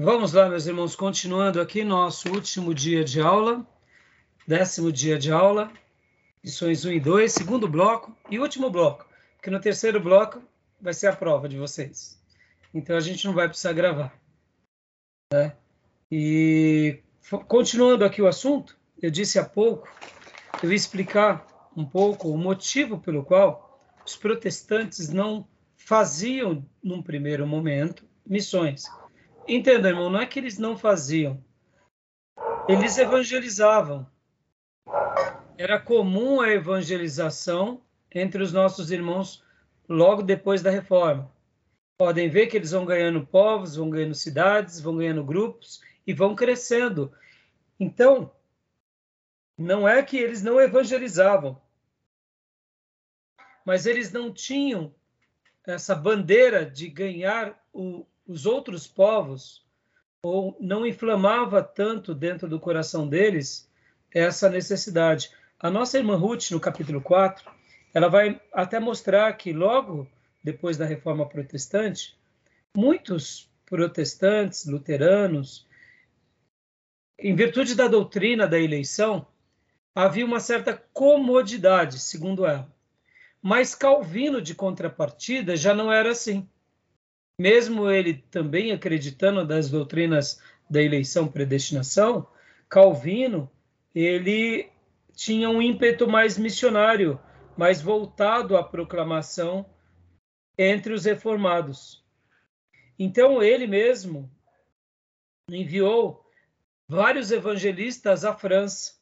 Vamos lá, meus irmãos, continuando aqui nosso último dia de aula, décimo dia de aula, lições 1 e 2, segundo bloco e último bloco, porque no terceiro bloco vai ser a prova de vocês. Então a gente não vai precisar gravar. Né? E continuando aqui o assunto, eu disse há pouco, eu ia explicar um pouco o motivo pelo qual os protestantes não faziam, num primeiro momento, missões Entenda, irmão, não é que eles não faziam. Eles evangelizavam. Era comum a evangelização entre os nossos irmãos logo depois da reforma. Podem ver que eles vão ganhando povos, vão ganhando cidades, vão ganhando grupos e vão crescendo. Então, não é que eles não evangelizavam, mas eles não tinham essa bandeira de ganhar o, os outros povos, ou não inflamava tanto dentro do coração deles essa necessidade. A nossa irmã Ruth, no capítulo 4, ela vai até mostrar que logo depois da reforma protestante, muitos protestantes, luteranos, em virtude da doutrina da eleição, havia uma certa comodidade, segundo ela. Mas Calvino, de contrapartida, já não era assim mesmo ele também acreditando das doutrinas da eleição predestinação, Calvino, ele tinha um ímpeto mais missionário, mais voltado à proclamação entre os reformados. Então ele mesmo enviou vários evangelistas à França,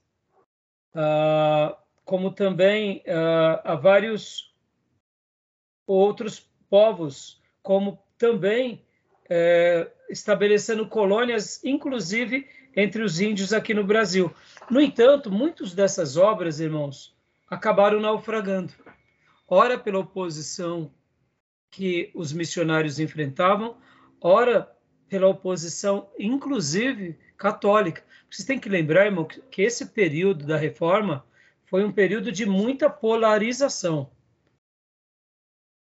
uh, como também uh, a vários outros povos, como também é, estabelecendo colônias, inclusive entre os índios aqui no Brasil. No entanto, muitas dessas obras, irmãos, acabaram naufragando. Ora pela oposição que os missionários enfrentavam, ora pela oposição, inclusive católica. Vocês têm que lembrar, irmão, que esse período da reforma foi um período de muita polarização.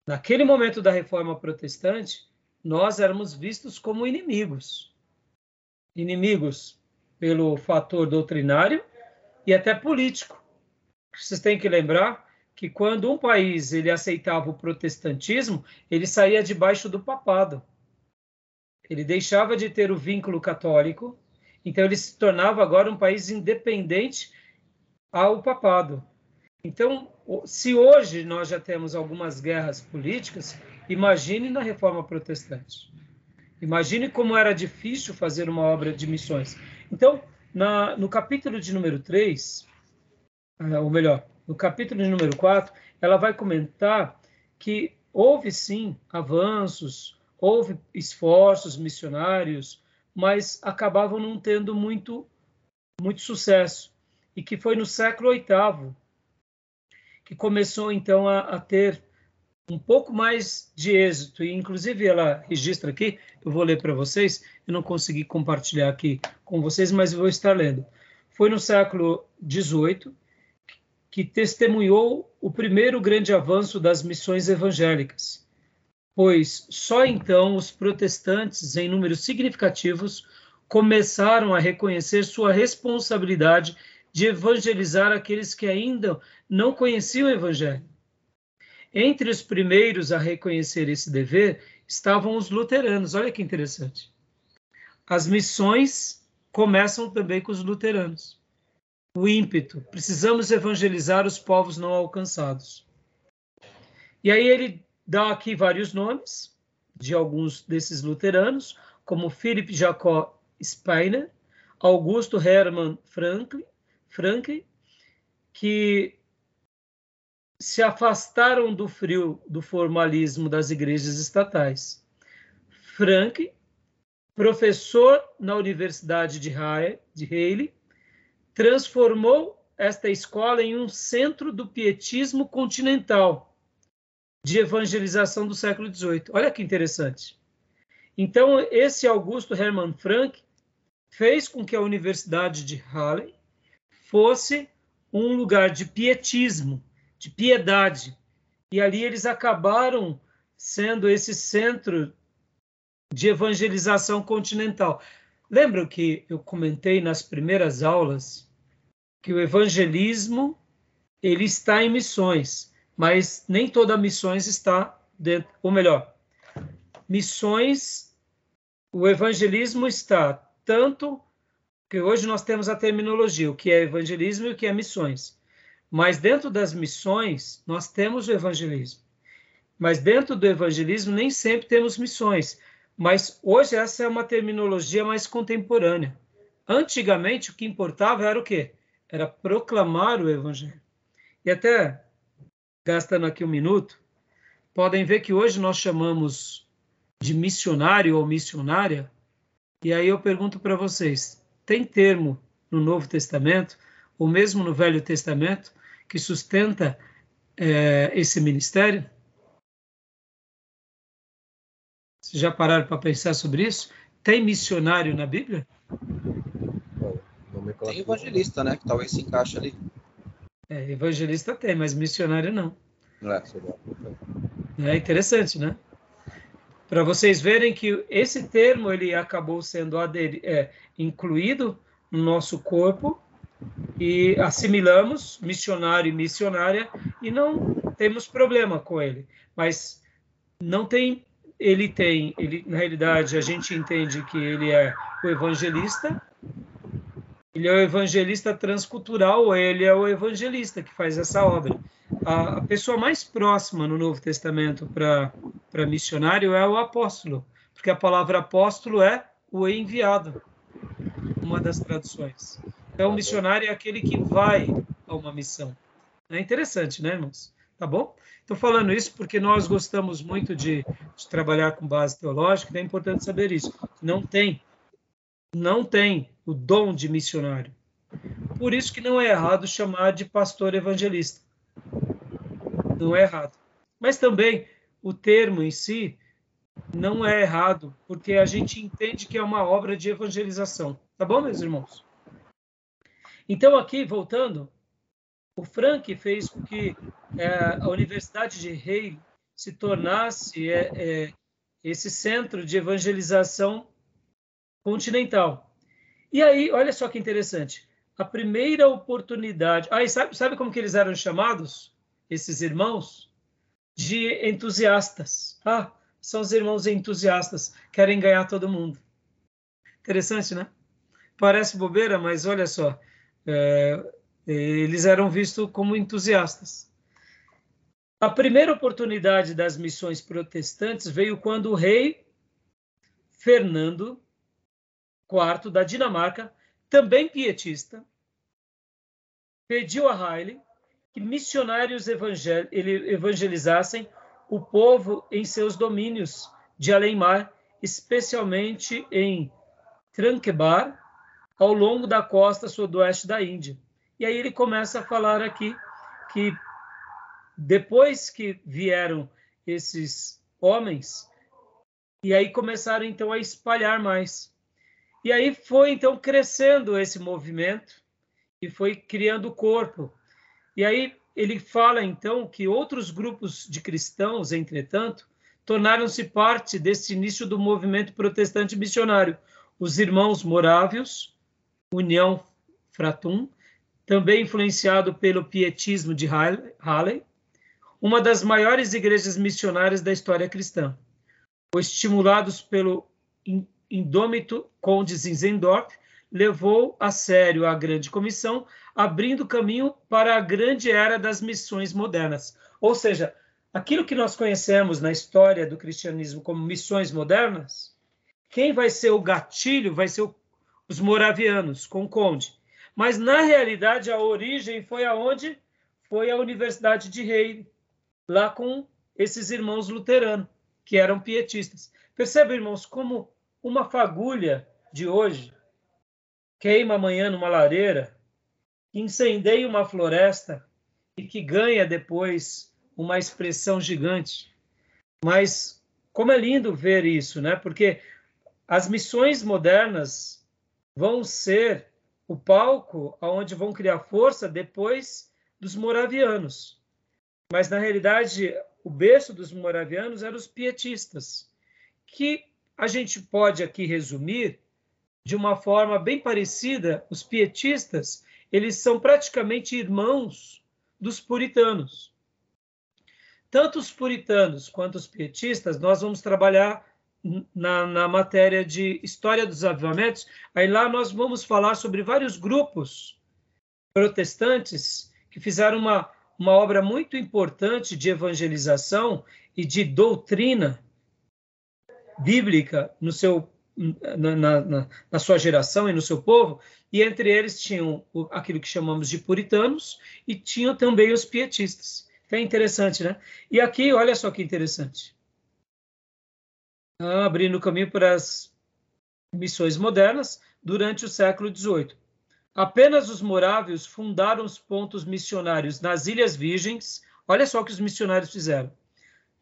Naquele momento da reforma protestante, nós éramos vistos como inimigos. Inimigos pelo fator doutrinário e até político. Vocês têm que lembrar que quando um país ele aceitava o protestantismo, ele saía debaixo do papado. Ele deixava de ter o vínculo católico, então ele se tornava agora um país independente ao papado. Então, se hoje nós já temos algumas guerras políticas, imagine na reforma protestante. Imagine como era difícil fazer uma obra de missões. Então, na, no capítulo de número 3, ah, ou melhor, no capítulo de número 4, ela vai comentar que houve sim avanços, houve esforços missionários, mas acabavam não tendo muito, muito sucesso. E que foi no século VIII que começou então a, a ter um pouco mais de êxito, e inclusive ela registra aqui, eu vou ler para vocês, eu não consegui compartilhar aqui com vocês, mas vou estar lendo. Foi no século XVIII que testemunhou o primeiro grande avanço das missões evangélicas, pois só então os protestantes, em números significativos, começaram a reconhecer sua responsabilidade de evangelizar aqueles que ainda não conheciam o Evangelho. Entre os primeiros a reconhecer esse dever estavam os luteranos. Olha que interessante. As missões começam também com os luteranos. O ímpeto, precisamos evangelizar os povos não alcançados. E aí ele dá aqui vários nomes de alguns desses luteranos, como Philip Jacob Speiner, Augusto Hermann Franklin, Franklin que se afastaram do frio do formalismo das igrejas estatais. Frank, professor na Universidade de Halle, transformou esta escola em um centro do pietismo continental de evangelização do século XVIII. Olha que interessante. Então, esse Augusto Hermann Frank fez com que a Universidade de Halle fosse um lugar de pietismo, de piedade. E ali eles acabaram sendo esse centro de evangelização continental. Lembram que eu comentei nas primeiras aulas que o evangelismo ele está em missões, mas nem toda missões está dentro, ou melhor, missões, o evangelismo está tanto que hoje nós temos a terminologia, o que é evangelismo e o que é missões. Mas dentro das missões, nós temos o evangelismo. Mas dentro do evangelismo, nem sempre temos missões. Mas hoje essa é uma terminologia mais contemporânea. Antigamente, o que importava era o quê? Era proclamar o evangelho. E até, gastando aqui um minuto, podem ver que hoje nós chamamos de missionário ou missionária. E aí eu pergunto para vocês: tem termo no Novo Testamento, ou mesmo no Velho Testamento, que sustenta é, esse ministério? Vocês já pararam para pensar sobre isso? Tem missionário na Bíblia? Tem evangelista, né? Que talvez se encaixe ali. É, evangelista tem, mas missionário não. É, é interessante, né? Para vocês verem que esse termo ele acabou sendo é, incluído no nosso corpo e assimilamos missionário e missionária e não temos problema com ele. Mas não tem ele tem, ele, na realidade, a gente entende que ele é o evangelista, ele é o evangelista transcultural, ele é o evangelista que faz essa obra. A, a pessoa mais próxima no Novo Testamento para missionário é o apóstolo, porque a palavra apóstolo é o enviado, uma das traduções. Então, o missionário é aquele que vai a uma missão. É interessante, né, irmãos? Tá bom? Estou falando isso porque nós gostamos muito de, de trabalhar com base teológica, e é importante saber isso. Não tem, não tem o dom de missionário. Por isso que não é errado chamar de pastor evangelista. Não é errado. Mas também o termo em si não é errado, porque a gente entende que é uma obra de evangelização. Tá bom, meus irmãos? Então, aqui, voltando, o Frank fez com que é, a Universidade de Yale se tornasse é, é, esse centro de evangelização continental. E aí, olha só que interessante, a primeira oportunidade... Ah, sabe, sabe como que eles eram chamados, esses irmãos? De entusiastas. Ah, são os irmãos entusiastas, querem ganhar todo mundo. Interessante, né? Parece bobeira, mas olha só, é, eles eram vistos como entusiastas. A primeira oportunidade das missões protestantes veio quando o rei Fernando IV da Dinamarca, também pietista, pediu a Haile que missionários evangelizassem o povo em seus domínios de além-mar, especialmente em Tranquebar, ao longo da costa sudoeste da Índia. E aí ele começa a falar aqui que depois que vieram esses homens, e aí começaram então a espalhar mais. E aí foi então crescendo esse movimento e foi criando corpo. E aí ele fala então que outros grupos de cristãos, entretanto, tornaram-se parte desse início do movimento protestante missionário. Os irmãos morávios, União Fratum, também influenciado pelo pietismo de Halley, uma das maiores igrejas missionárias da história cristã. Estimulados pelo indômito conde Zinzendorf, levou a sério a grande comissão, abrindo caminho para a grande era das missões modernas. Ou seja, aquilo que nós conhecemos na história do cristianismo como missões modernas, quem vai ser o gatilho vai ser os moravianos, com o conde. Mas, na realidade, a origem foi aonde? Foi a Universidade de Reire, lá com esses irmãos luteranos, que eram pietistas. Percebe, irmãos, como uma fagulha de hoje queima amanhã numa lareira, que incendeia uma floresta e que ganha depois uma expressão gigante. Mas como é lindo ver isso, né? Porque as missões modernas vão ser o palco aonde vão criar força depois dos moravianos. Mas na realidade, o berço dos moravianos eram os pietistas, que a gente pode aqui resumir de uma forma bem parecida, os pietistas, eles são praticamente irmãos dos puritanos. Tanto os puritanos quanto os pietistas, nós vamos trabalhar na, na matéria de História dos Avivamentos, aí lá nós vamos falar sobre vários grupos protestantes que fizeram uma, uma obra muito importante de evangelização e de doutrina bíblica no seu, na, na, na, sua geração e no seu povo, e entre eles tinham aquilo que chamamos de puritanos e tinham também os pietistas. Então é interessante, né? E aqui, olha só que interessante. Ah, abrindo o caminho para as missões modernas durante o século XVIII. Apenas os morávios fundaram os pontos missionários nas Ilhas Virgens. Olha só o que os missionários fizeram.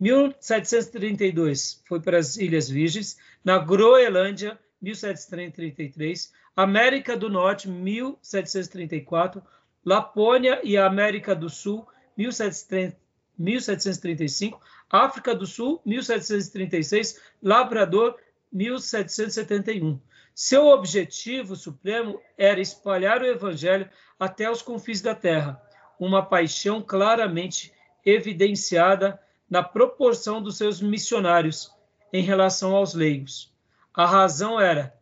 1732 foi para as Ilhas Virgens, na Groenlândia, 1733, América do Norte, 1734, Lapônia e América do Sul, 1735, África do Sul, 1736, Labrador, 1771. Seu objetivo supremo era espalhar o evangelho até os confins da terra, uma paixão claramente evidenciada na proporção dos seus missionários em relação aos leigos. A razão era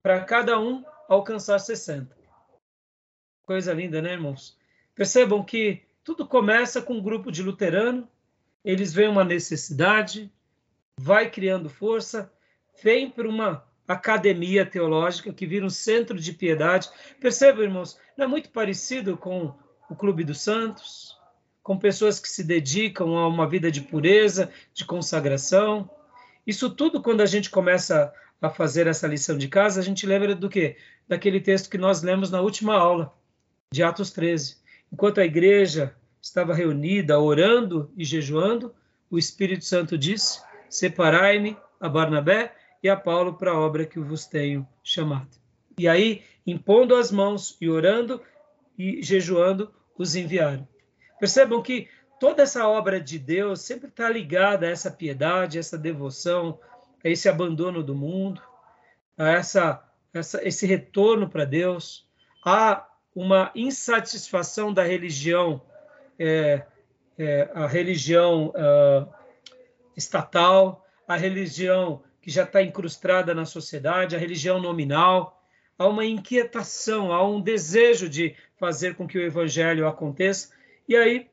para cada um alcançar 60. Coisa linda, né, irmãos? Percebam que tudo começa com um grupo de luterano, eles veem uma necessidade, vai criando força, vem para uma academia teológica, que vira um centro de piedade. Percebam, irmãos, não é muito parecido com o Clube dos Santos, com pessoas que se dedicam a uma vida de pureza, de consagração. Isso tudo, quando a gente começa a fazer essa lição de casa, a gente lembra do quê? Daquele texto que nós lemos na última aula, de Atos 13. Enquanto a igreja estava reunida, orando e jejuando, o Espírito Santo disse: Separai-me a Barnabé e a Paulo para a obra que vos tenho chamado. E aí, impondo as mãos e orando e jejuando, os enviaram. Percebam que toda essa obra de Deus sempre está ligada a essa piedade, a essa devoção, a esse abandono do mundo, a essa, essa esse retorno para Deus, a uma insatisfação da religião, é, é, a religião uh, estatal, a religião que já está incrustada na sociedade, a religião nominal, há uma inquietação, há um desejo de fazer com que o evangelho aconteça, e aí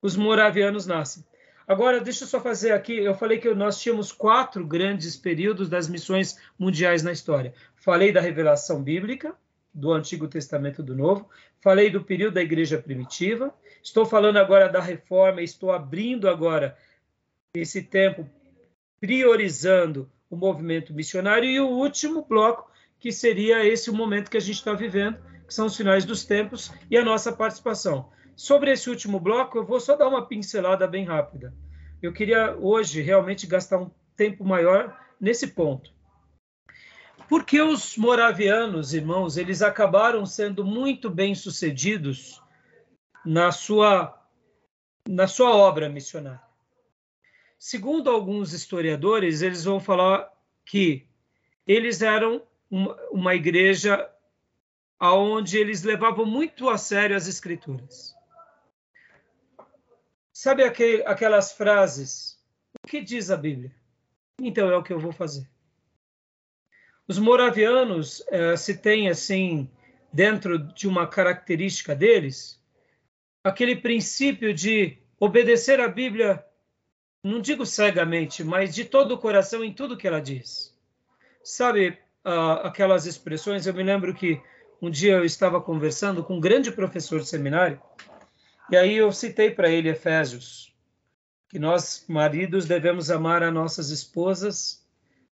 os moravianos nascem. Agora, deixa eu só fazer aqui, eu falei que nós tínhamos quatro grandes períodos das missões mundiais na história. Falei da revelação bíblica, do Antigo Testamento do Novo, falei do período da igreja primitiva, estou falando agora da reforma, estou abrindo agora esse tempo priorizando o movimento missionário, e o último bloco, que seria esse momento que a gente está vivendo, que são os finais dos tempos, e a nossa participação. Sobre esse último bloco, eu vou só dar uma pincelada bem rápida. Eu queria hoje realmente gastar um tempo maior nesse ponto. Porque os moravianos, irmãos, eles acabaram sendo muito bem sucedidos na sua, na sua obra missionária. Segundo alguns historiadores, eles vão falar que eles eram uma, uma igreja aonde eles levavam muito a sério as escrituras. Sabe aquele, aquelas frases? O que diz a Bíblia? Então é o que eu vou fazer. Os moravianos eh, se tem assim dentro de uma característica deles aquele princípio de obedecer à Bíblia não digo cegamente, mas de todo o coração em tudo que ela diz. Sabe uh, aquelas expressões? Eu me lembro que um dia eu estava conversando com um grande professor de seminário, e aí eu citei para ele Efésios, que nós, maridos, devemos amar as nossas esposas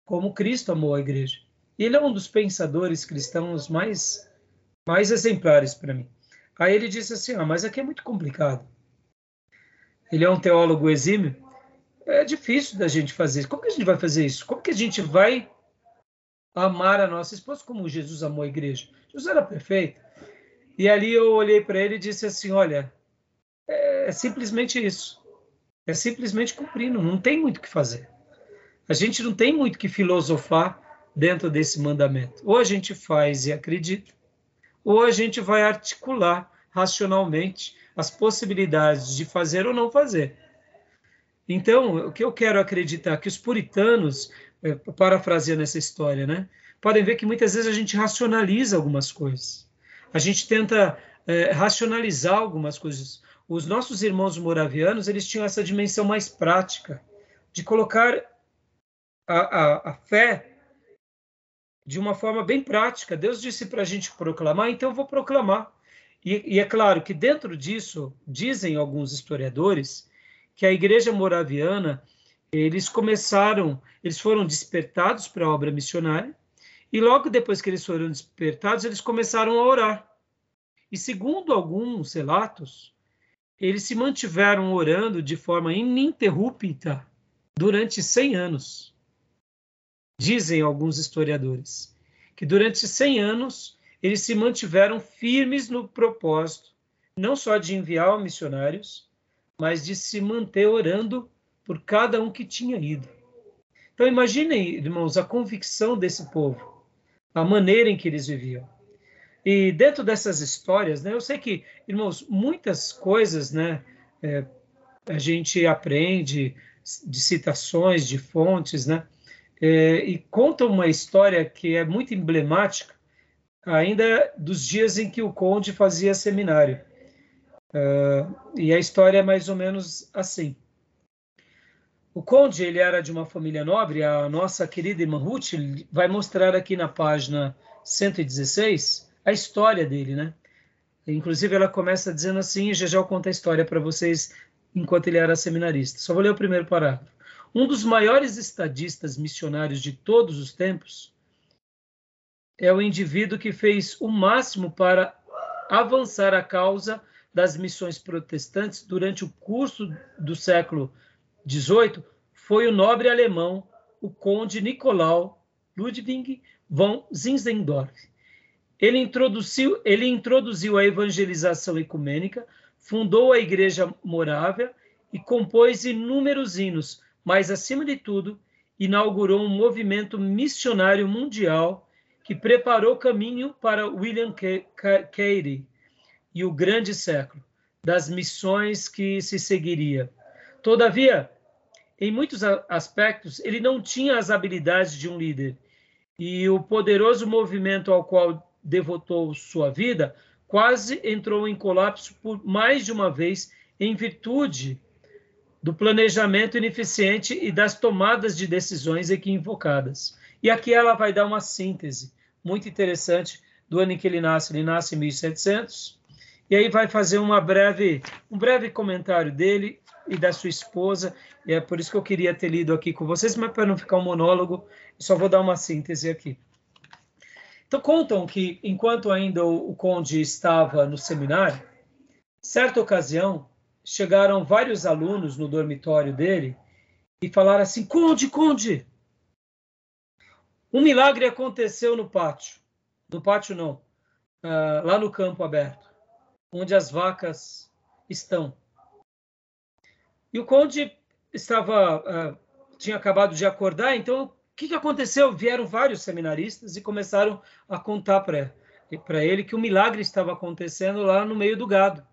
como Cristo amou a igreja. E ele é um dos pensadores cristãos mais, mais exemplares para mim. Aí ele disse assim: ah, mas aqui é muito complicado. Ele é um teólogo exímio, é difícil da gente fazer. Como que a gente vai fazer isso? Como que a gente vai amar a nossa esposa como Jesus amou a igreja? Jesus era perfeito. E ali eu olhei para ele e disse assim: olha, é, simplesmente isso. É simplesmente cumprindo, não tem muito o que fazer. A gente não tem muito que filosofar dentro desse mandamento. Ou a gente faz e acredita, ou a gente vai articular racionalmente as possibilidades de fazer ou não fazer. Então, o que eu quero acreditar que os puritanos, é, parafraseando essa história, né, podem ver que muitas vezes a gente racionaliza algumas coisas. A gente tenta é, racionalizar algumas coisas. Os nossos irmãos moravianos, eles tinham essa dimensão mais prática de colocar a, a, a fé de uma forma bem prática. Deus disse para a gente proclamar, então eu vou proclamar. E, e, é claro que dentro disso, dizem alguns historiadores, que a igreja moraviana, eles começaram, eles foram despertados para a obra missionária, e logo depois que eles foram despertados, eles começaram a orar. E segundo alguns relatos, eles se mantiveram orando de forma ininterrupta durante 100 anos. Dizem alguns historiadores que durante 100 anos eles se mantiveram firmes no propósito, não só de enviar missionários, mas de se manter orando por cada um que tinha ido. Então imaginem, irmãos, a convicção desse povo, a maneira em que eles viviam. E dentro dessas histórias, né, eu sei que, irmãos, muitas coisas, né, é, a gente aprende de citações, de fontes, né, é, e conta uma história que é muito emblemática, ainda dos dias em que o conde fazia seminário. Uh, e a história é mais ou menos assim. O conde ele era de uma família nobre. A nossa querida irmã Ruth vai mostrar aqui na página 116 a história dele, né? Inclusive ela começa dizendo assim, e já já eu conto a história para vocês enquanto ele era seminarista. Só vou ler o primeiro parágrafo. Um dos maiores estadistas missionários de todos os tempos é o indivíduo que fez o máximo para avançar a causa das missões protestantes durante o curso do século XVIII foi o nobre alemão, o conde Nicolau Ludwig von Zinzendorf. Ele introduziu, ele introduziu a evangelização ecumênica, fundou a Igreja Morávia e compôs inúmeros hinos, mas, acima de tudo, inaugurou um movimento missionário mundial que preparou caminho para William Carey, e o grande século, das missões que se seguiria. Todavia, em muitos aspectos, ele não tinha as habilidades de um líder, e o poderoso movimento ao qual devotou sua vida quase entrou em colapso por mais de uma vez em virtude do planejamento ineficiente e das tomadas de decisões equivocadas. E aqui ela vai dar uma síntese muito interessante do ano em que ele nasce. Ele nasce em 1700, e aí vai fazer uma breve, um breve comentário dele e da sua esposa, e é por isso que eu queria ter lido aqui com vocês, mas para não ficar um monólogo, só vou dar uma síntese aqui. Então, contam que enquanto ainda o conde estava no seminário, certa ocasião, chegaram vários alunos no dormitório dele e falaram assim: Conde, Conde, um milagre aconteceu no pátio. No pátio, não, uh, lá no campo aberto onde as vacas estão. E o conde estava uh, tinha acabado de acordar, então o que, que aconteceu? Vieram vários seminaristas e começaram a contar para ele que o milagre estava acontecendo lá no meio do gado.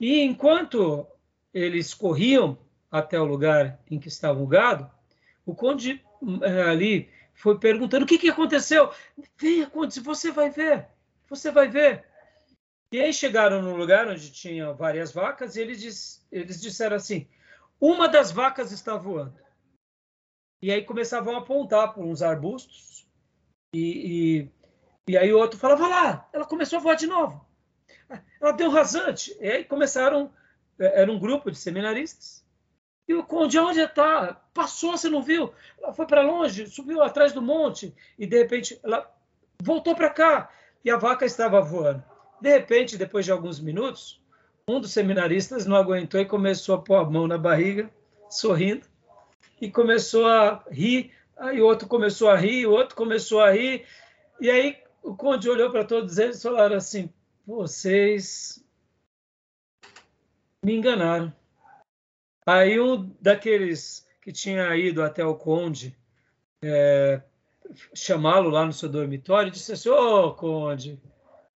E enquanto eles corriam até o lugar em que estava o gado, o conde uh, ali foi perguntando o que, que aconteceu. Venha, conde, você vai ver, você vai ver. E aí chegaram no lugar onde tinha várias vacas e eles, eles disseram assim: uma das vacas está voando. E aí começavam a apontar por uns arbustos. E, e, e aí o outro falava: lá, ela começou a voar de novo. Ela deu rasante. E aí começaram, é, era um grupo de seminaristas. E o conde, onde está? Passou, você não viu? Ela foi para longe, subiu atrás do monte e de repente ela voltou para cá e a vaca estava voando. De repente, depois de alguns minutos, um dos seminaristas não aguentou e começou a pôr a mão na barriga, sorrindo, e começou a rir. Aí o outro começou a rir, o outro começou a rir. E aí o conde olhou para todos eles e falaram assim: vocês me enganaram. Aí um daqueles que tinha ido até o conde é, chamá-lo lá no seu dormitório disse assim: Ô oh, conde,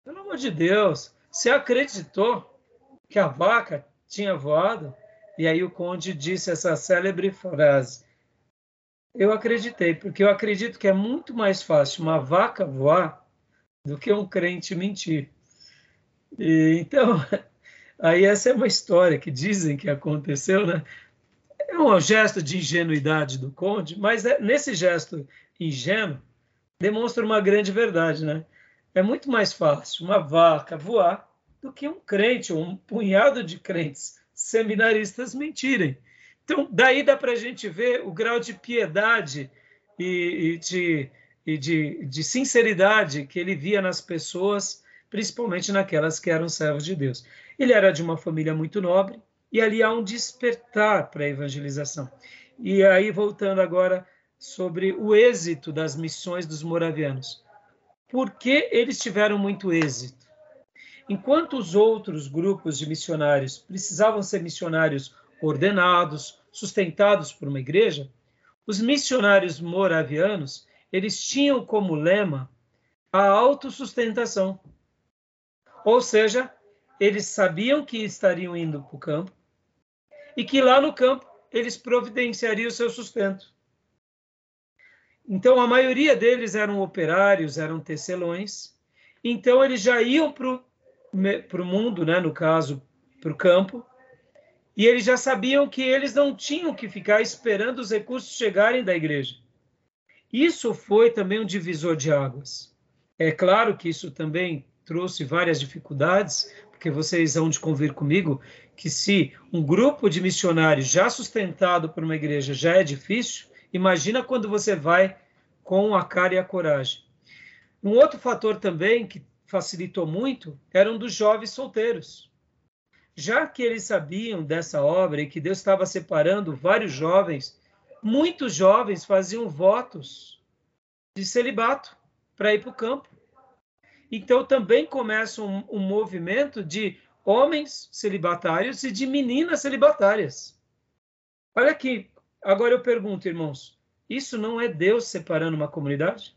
pelo amor de Deus, você acreditou que a vaca tinha voado? E aí o conde disse essa célebre frase: Eu acreditei, porque eu acredito que é muito mais fácil uma vaca voar do que um crente mentir. E, então, aí essa é uma história que dizem que aconteceu, né? É um gesto de ingenuidade do conde, mas é, nesse gesto ingênuo demonstra uma grande verdade, né? É muito mais fácil uma vaca voar do que um crente ou um punhado de crentes seminaristas mentirem. Então, daí dá para a gente ver o grau de piedade e, e, de, e de, de, sinceridade que ele via nas pessoas, principalmente naquelas que eram servos de Deus. Ele era de uma família muito nobre e ali há um despertar para a evangelização. E aí, voltando agora sobre o êxito das missões dos moravianos. Por que eles tiveram muito êxito? Enquanto os outros grupos de missionários precisavam ser missionários ordenados, sustentados por uma igreja, os missionários moravianos, eles tinham como lema a autossustentação. Ou seja, eles sabiam que estariam indo para o campo e que lá no campo eles providenciariam o seu sustento. Então, a maioria deles eram operários, eram tecelões, então eles já iam para o para o mundo, né, no caso, para o campo, e eles já sabiam que eles não tinham que ficar esperando os recursos chegarem da igreja. Isso foi também um divisor de águas. É claro que isso também trouxe várias dificuldades, porque vocês vão de convir comigo que se um grupo de missionários já sustentado por uma igreja já é difícil, imagina quando você vai com a cara e a coragem. Um outro fator também que facilitou muito eram dos jovens solteiros. Já que eles sabiam dessa obra e que Deus estava separando vários jovens, muitos jovens faziam votos de celibato para ir para o campo. Então também começa um, um movimento de homens celibatários e de meninas celibatárias. Olha aqui, agora eu pergunto, irmãos, isso não é Deus separando uma comunidade?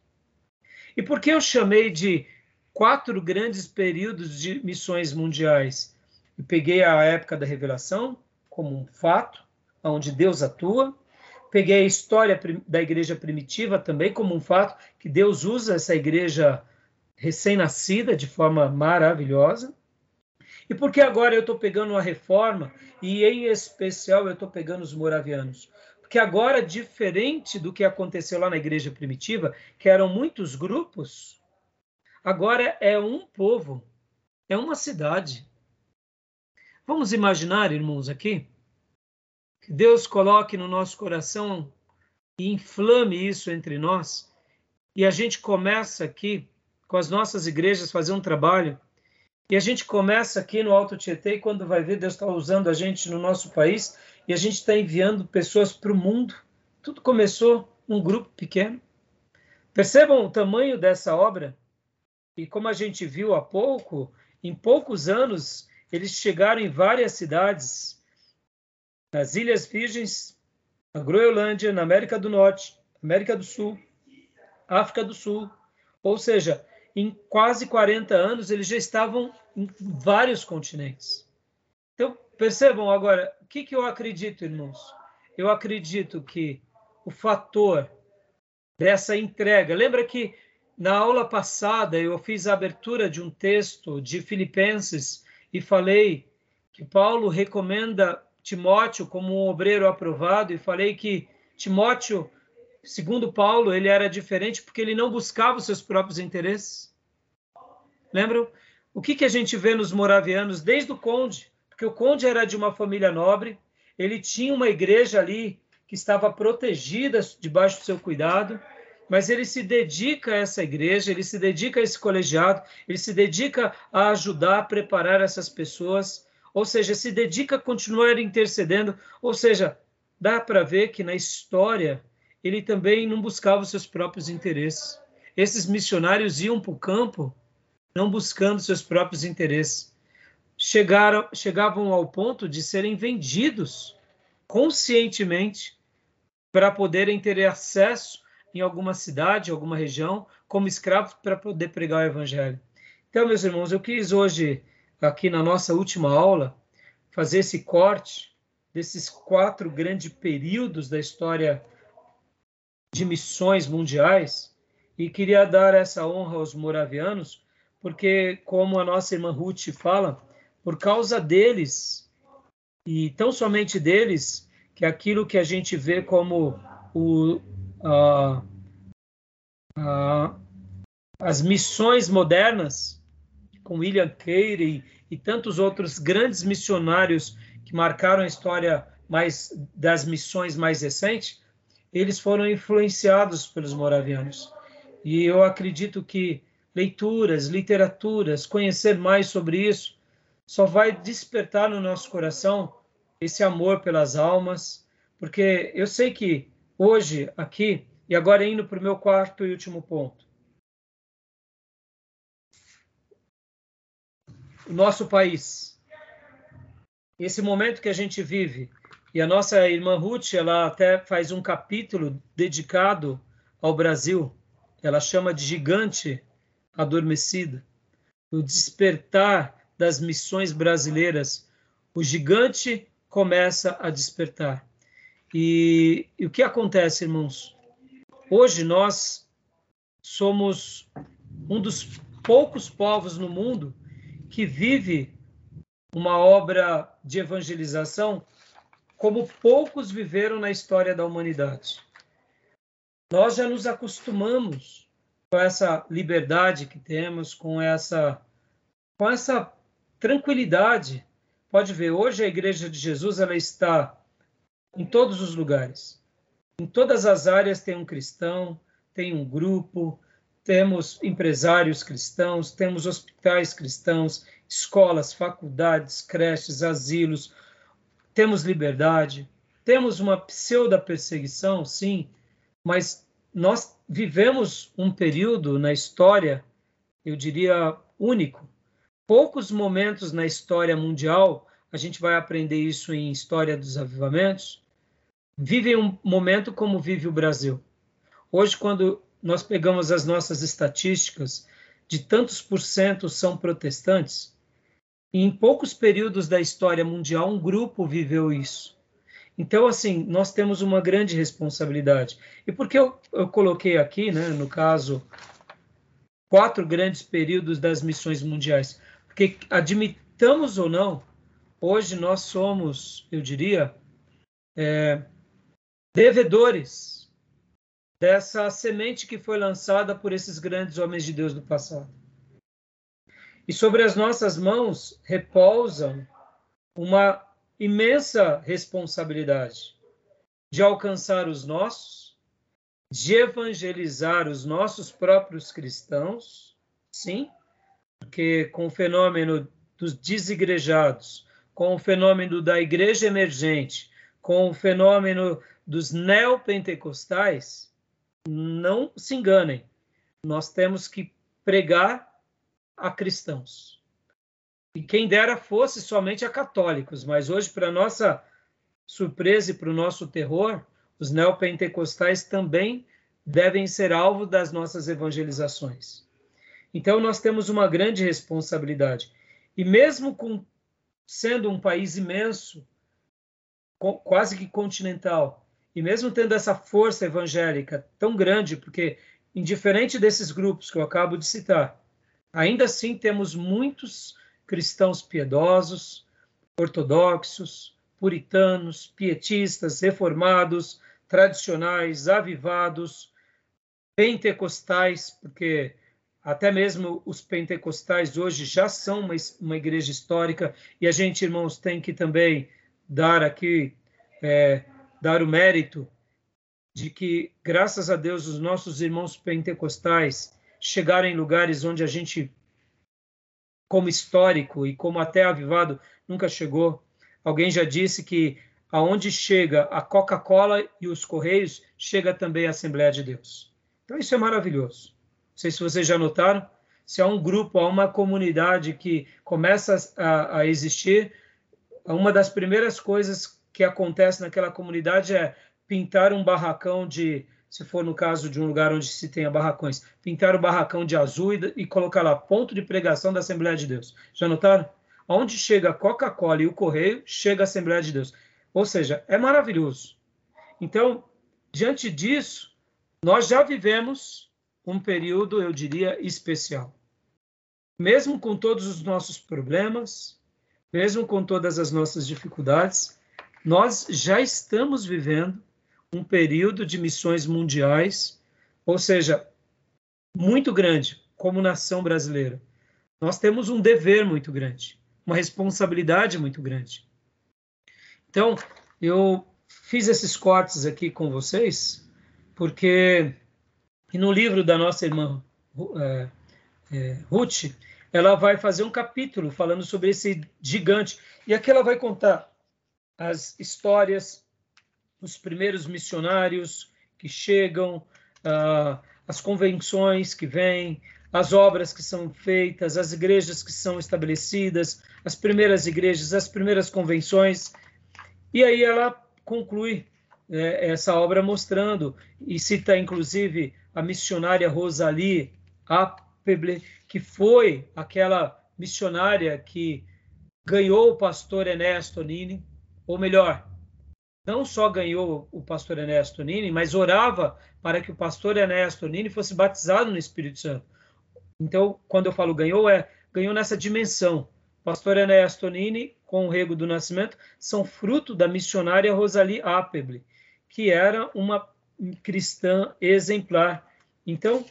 E por que eu chamei de quatro grandes períodos de missões mundiais. Eu peguei a época da revelação como um fato, onde Deus atua. Peguei a história da igreja primitiva também como um fato, que Deus usa essa igreja recém-nascida de forma maravilhosa. E por que agora eu estou pegando a reforma e, em especial, eu estou pegando os moravianos? Porque agora, diferente do que aconteceu lá na igreja primitiva, que eram muitos grupos, Agora é um povo, é uma cidade. Vamos imaginar, irmãos, aqui, que Deus coloque no nosso coração e inflame isso entre nós, e a gente começa aqui, com as nossas igrejas, fazer um trabalho, e a gente começa aqui no Alto Tietê, e quando vai ver, Deus está usando a gente no nosso país, e a gente está enviando pessoas para o mundo. Tudo começou num grupo pequeno. Percebam o tamanho dessa obra? E como a gente viu há pouco, em poucos anos eles chegaram em várias cidades, nas Ilhas Virgens, na Groenlândia, na América do Norte, América do Sul, África do Sul. Ou seja, em quase 40 anos eles já estavam em vários continentes. Então, percebam agora, o que, que eu acredito, irmãos? Eu acredito que o fator dessa entrega, lembra que na aula passada, eu fiz a abertura de um texto de Filipenses e falei que Paulo recomenda Timóteo como um obreiro aprovado e falei que Timóteo, segundo Paulo, ele era diferente porque ele não buscava os seus próprios interesses. Lembram? O que, que a gente vê nos moravianos desde o conde? Porque o conde era de uma família nobre, ele tinha uma igreja ali que estava protegida debaixo do seu cuidado, mas ele se dedica a essa igreja, ele se dedica a esse colegiado, ele se dedica a ajudar a preparar essas pessoas, ou seja, se dedica a continuar intercedendo, ou seja, dá para ver que na história ele também não buscava os seus próprios interesses. Esses missionários iam para o campo não buscando seus próprios interesses. Chegaram, chegavam ao ponto de serem vendidos conscientemente para poderem ter acesso em alguma cidade, alguma região, como escravos para poder pregar o evangelho. Então, meus irmãos, eu quis hoje, aqui na nossa última aula, fazer esse corte desses quatro grandes períodos da história de missões mundiais e queria dar essa honra aos moravianos, porque, como a nossa irmã Ruth fala, por causa deles, e tão somente deles, que aquilo que a gente vê como o, a, a, as missões modernas, com William Carey e tantos outros grandes missionários que marcaram a história mais das missões mais recentes, eles foram influenciados pelos moravianos. E eu acredito que leituras, literaturas, conhecer mais sobre isso, só vai despertar no nosso coração esse amor pelas almas, porque eu sei que hoje, aqui, e agora indo para o meu quarto e último ponto, o nosso país, esse momento que a gente vive, e a nossa irmã Ruth, ela até faz um capítulo dedicado ao Brasil. Ela chama de gigante adormecido. O despertar das missões brasileiras. O gigante começa a despertar. E, e o que acontece, irmãos? Hoje nós somos um dos poucos povos no mundo que vive uma obra de evangelização como poucos viveram na história da humanidade. Nós já nos acostumamos com essa liberdade que temos, com essa com essa tranquilidade. Pode ver, hoje a Igreja de Jesus ela está em todos os lugares. Em todas as áreas tem um cristão, tem um grupo, temos empresários cristãos, temos hospitais cristãos, escolas, faculdades, creches, asilos, temos liberdade, temos uma pseudo-perseguição, sim, mas nós vivemos um período na história, eu diria, único. Poucos momentos na história mundial, a gente vai aprender isso em História dos Avivamentos, vivem um momento como vive o Brasil. Hoje, quando nós pegamos as nossas estatísticas de tantos por cento são protestantes, em poucos períodos da história mundial, um grupo viveu isso. Então, assim, nós temos uma grande responsabilidade. E por que eu, eu coloquei aqui, né, no caso, quatro grandes períodos das missões mundiais? Porque, admitamos ou não, hoje nós somos, eu diria, é, devedores dessa semente que foi lançada por esses grandes homens de Deus do passado. E sobre as nossas mãos repousam uma imensa responsabilidade de alcançar os nossos, de evangelizar os nossos próprios cristãos, sim, porque com o fenômeno dos desigrejados, com o fenômeno da igreja emergente, com o fenômeno dos neopentecostais, não se enganem, nós temos que pregar a cristãos. E quem dera fosse somente a católicos, mas hoje, para nossa surpresa e para o nosso terror, os neopentecostais também devem ser alvo das nossas evangelizações. Então, nós temos uma grande responsabilidade. E mesmo com, sendo um país imenso, quase que continental, e mesmo tendo essa força evangélica tão grande, porque, indiferente desses grupos que eu acabo de citar, Ainda assim, temos muitos cristãos piedosos, ortodoxos, puritanos, pietistas, reformados, tradicionais, avivados, pentecostais, porque até mesmo os pentecostais hoje já são uma, uma igreja histórica e a gente, irmãos, tem que também dar aqui, é, dar o mérito de que, graças a Deus, os nossos irmãos pentecostais chegar em lugares onde a gente, como histórico e como até avivado, nunca chegou. Alguém já disse que aonde chega a Coca-Cola e os Correios, chega também a Assembleia de Deus. Então isso é maravilhoso. Não sei se vocês já notaram, se há um grupo, há uma comunidade que começa a, a existir, uma das primeiras coisas que acontece naquela comunidade é pintar um barracão de, se for no caso de um lugar onde se tenha barracões, pintar o barracão de azul e, e colocar lá ponto de pregação da Assembleia de Deus. Já notaram? Onde chega a Coca-Cola e o correio, chega a Assembleia de Deus. Ou seja, é maravilhoso. Então, diante disso, nós já vivemos um período, eu diria, especial. Mesmo com todos os nossos problemas, mesmo com todas as nossas dificuldades, nós já estamos vivendo um período de missões mundiais, ou seja, muito grande, como nação brasileira. Nós temos um dever muito grande, uma responsabilidade muito grande. Então, eu fiz esses cortes aqui com vocês, porque no livro da nossa irmã é, é, Ruth, ela vai fazer um capítulo falando sobre esse gigante. E aqui ela vai contar as histórias dos primeiros missionários que chegam, uh, as convenções que vêm, as obras que são feitas, as igrejas que são estabelecidas, as primeiras igrejas, as primeiras convenções. E aí ela conclui é, essa obra mostrando, e cita inclusive a missionária Rosalie Appeble, que foi aquela missionária que ganhou o pastor Ernesto Nini, ou melhor, não só ganhou o pastor Ernesto Nini, mas orava para que o pastor Ernesto Nini fosse batizado no Espírito Santo. Então, quando eu falo ganhou, é ganhou nessa dimensão. Pastor Ernesto Nini com o Rego do Nascimento são fruto da missionária Rosalie Appeble, que era uma cristã exemplar. Então,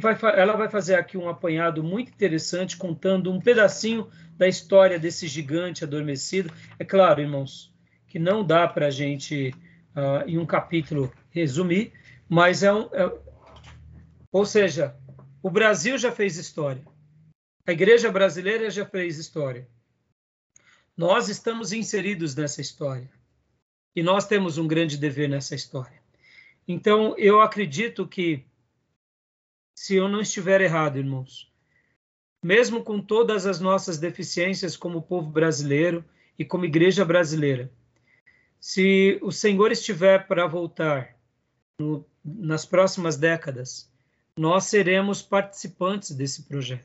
vai, ela vai fazer aqui um apanhado muito interessante, contando um pedacinho da história desse gigante adormecido. É claro, irmãos, que não dá para a gente, uh, em um capítulo, resumir, mas é um. É, ou seja, o Brasil já fez história, a igreja brasileira já fez história. Nós estamos inseridos nessa história. E nós temos um grande dever nessa história. Então, eu acredito que, se eu não estiver errado, irmãos, mesmo com todas as nossas deficiências como povo brasileiro e como igreja brasileira, se o Senhor estiver para voltar no, nas próximas décadas, nós seremos participantes desse projeto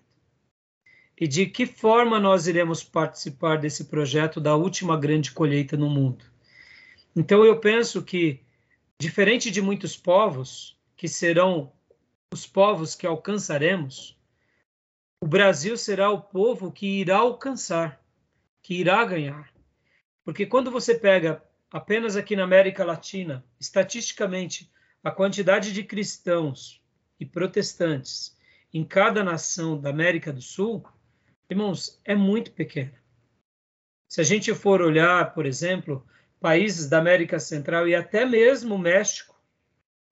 e de que forma nós iremos participar desse projeto da última grande colheita no mundo. Então eu penso que, diferente de muitos povos, que serão os povos que alcançaremos, o Brasil será o povo que irá alcançar, que irá ganhar. Porque quando você pega apenas aqui na América Latina, estatisticamente, a quantidade de cristãos e protestantes em cada nação da América do Sul, Irmãos, é muito pequena. Se a gente for olhar, por exemplo, países da América Central e até mesmo o México,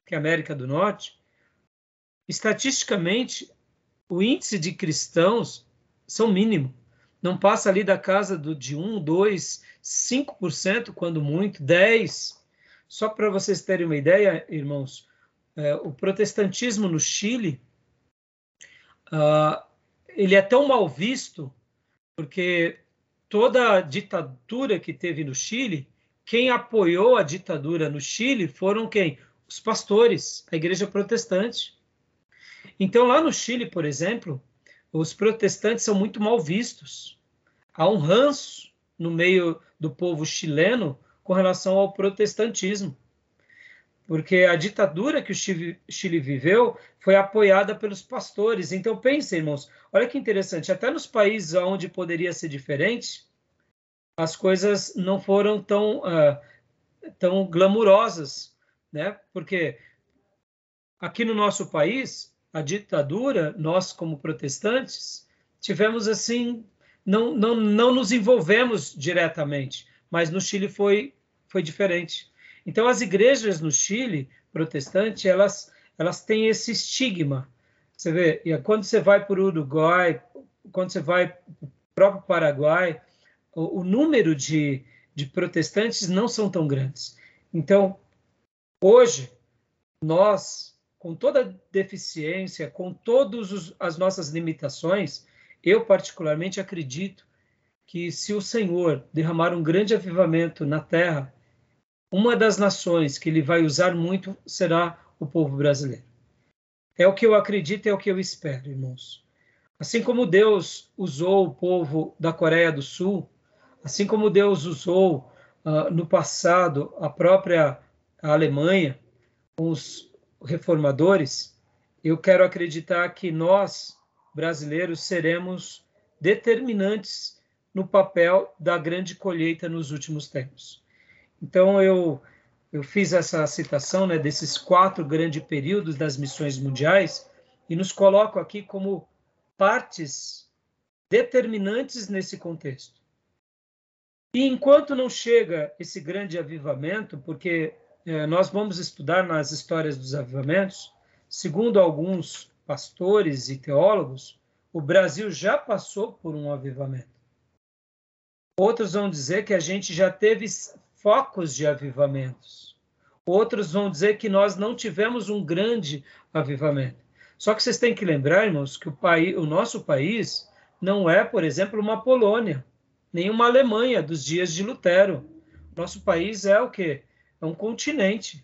que é a América do Norte, estatisticamente, o índice de cristãos são mínimo. Não passa ali da casa do, de 1, 2, 5%, quando muito, 10%. Só para vocês terem uma ideia, irmãos, é, o protestantismo no Chile, uh, ele é tão mal visto porque toda a ditadura que teve no Chile, quem apoiou a ditadura no Chile foram quem? Os pastores, a igreja protestante. Então, lá no Chile, por exemplo, os protestantes são muito mal vistos. Há um ranço no meio do povo chileno com relação ao protestantismo porque a ditadura que o Chile, viveu foi apoiada pelos pastores. Então, pensem, irmãos, olha que interessante, até nos países onde poderia ser diferente, as coisas não foram tão, uh, tão glamurosas, né? Porque aqui no nosso país, a ditadura, nós como protestantes, tivemos assim, não, não, não nos envolvemos diretamente, mas no Chile foi, foi diferente então, as igrejas no Chile protestante, elas, elas têm esse estigma. Você vê, e quando você vai para o Uruguai, quando você vai para o próprio Paraguai, o, o número de, de protestantes não são tão grandes. Então, hoje, nós, com toda deficiência, com todas as nossas limitações, eu particularmente acredito que se o Senhor derramar um grande avivamento na terra, uma das nações que ele vai usar muito será o povo brasileiro. É o que eu acredito, é o que eu espero, irmãos. Assim como Deus usou o povo da Coreia do Sul, assim como Deus usou uh, no passado a própria Alemanha, os reformadores, eu quero acreditar que nós, brasileiros, seremos determinantes no papel da grande colheita nos últimos tempos. Então, eu, eu fiz essa citação né, desses quatro grandes períodos das missões mundiais e nos coloco aqui como partes determinantes nesse contexto. E enquanto não chega esse grande avivamento, porque nós vamos estudar nas histórias dos avivamentos, segundo alguns pastores e teólogos, o Brasil já passou por um avivamento. Outros vão dizer que a gente já teve focos de avivamentos. Outros vão dizer que nós não tivemos um grande avivamento. Só que vocês têm que lembrar, irmãos, que o, país, o nosso país não é, por exemplo, uma Polônia, nem uma Alemanha dos dias de Lutero. Nosso país é o quê? É um continente.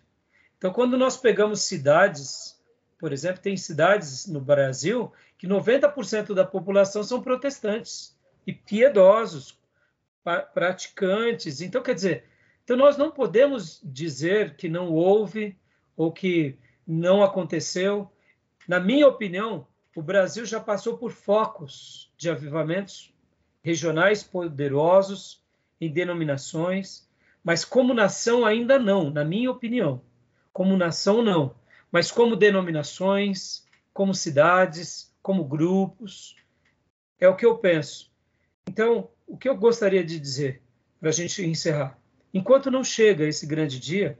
Então, quando nós pegamos cidades, por exemplo, tem cidades no Brasil que 90% da população são protestantes e piedosos, praticantes. Então, quer dizer, então nós não podemos dizer que não houve ou que não aconteceu. Na minha opinião, o Brasil já passou por focos de avivamentos regionais poderosos em denominações, mas como nação ainda não, na minha opinião. Como nação não, mas como denominações, como cidades, como grupos, é o que eu penso. Então, o que eu gostaria de dizer para a gente encerrar? Enquanto não chega esse grande dia,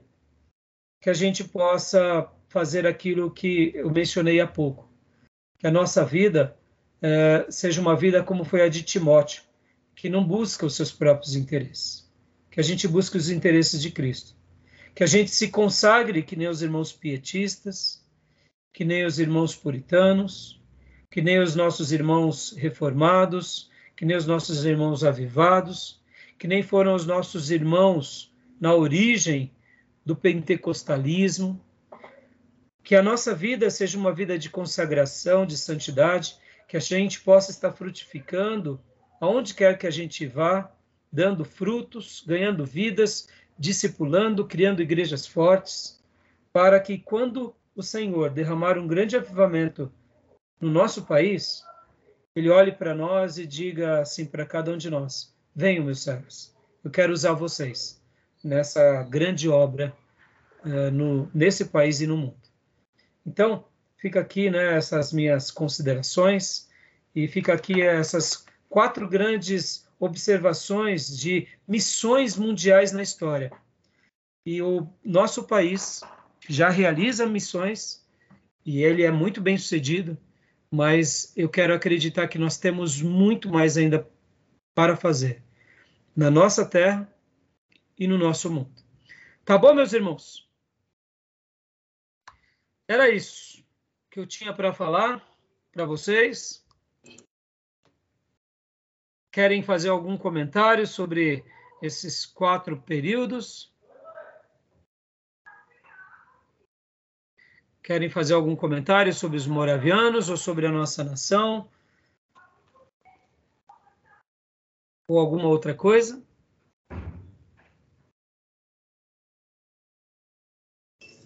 que a gente possa fazer aquilo que eu mencionei há pouco, que a nossa vida é, seja uma vida como foi a de Timóteo, que não busca os seus próprios interesses, que a gente busque os interesses de Cristo, que a gente se consagre que nem os irmãos pietistas, que nem os irmãos puritanos, que nem os nossos irmãos reformados, que nem os nossos irmãos avivados, que nem foram os nossos irmãos na origem do pentecostalismo. Que a nossa vida seja uma vida de consagração, de santidade, que a gente possa estar frutificando aonde quer que a gente vá, dando frutos, ganhando vidas, discipulando, criando igrejas fortes, para que quando o Senhor derramar um grande avivamento no nosso país, ele olhe para nós e diga assim para cada um de nós: Venham, meus servos, eu quero usar vocês nessa grande obra uh, no, nesse país e no mundo. Então, fica aqui né, essas minhas considerações e fica aqui essas quatro grandes observações de missões mundiais na história. E o nosso país já realiza missões e ele é muito bem sucedido, mas eu quero acreditar que nós temos muito mais ainda para fazer na nossa terra e no nosso mundo. Tá bom, meus irmãos? Era isso que eu tinha para falar para vocês. Querem fazer algum comentário sobre esses quatro períodos? Querem fazer algum comentário sobre os moravianos ou sobre a nossa nação? Ou alguma outra coisa?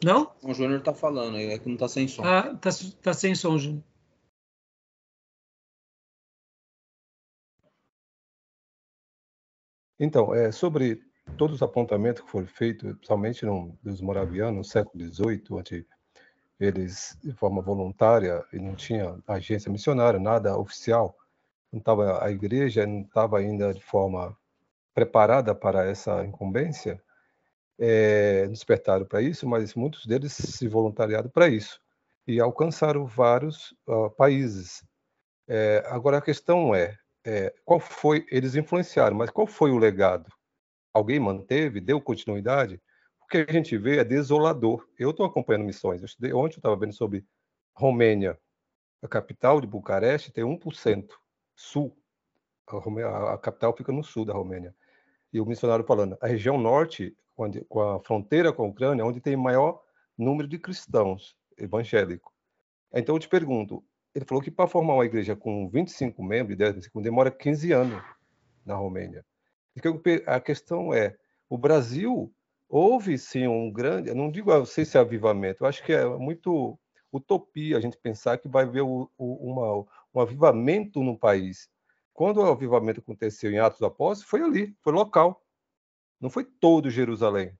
Não? O Júnior está falando, é que não está sem som. Ah, tá, tá sem som, Júnior. Então, é, sobre todos os apontamentos que foram feitos, principalmente no, dos moravianos, no século XVIII, onde eles, de forma voluntária, e não tinha agência missionária, nada oficial, não tava, a igreja não estava ainda de forma preparada para essa incumbência, é, despertaram para isso, mas muitos deles se voluntariaram para isso e alcançaram vários uh, países. É, agora a questão é, é, qual foi? Eles influenciaram, mas qual foi o legado? Alguém manteve? Deu continuidade? O que a gente vê é desolador. Eu estou acompanhando missões. Eu estudei, ontem eu estava vendo sobre Romênia, a capital de Bucareste tem 1% sul. A, Romênia, a, capital fica no sul da Romênia. e o missionário falando, a região norte, onde, com a fronteira com a Ucrânia, onde tem maior número de cristãos evangélicos. Então eu te pergunto, ele falou que para formar uma igreja com 25 membros, 10, demora 15 anos na Romênia. A questão é, o Brasil houve sim um grande, não digo, não sei se é avivamento, eu acho que é muito utopia a gente pensar que vai haver uma, um avivamento no país. Quando o avivamento aconteceu em Atos Apóstolos, foi ali, foi local. Não foi todo Jerusalém.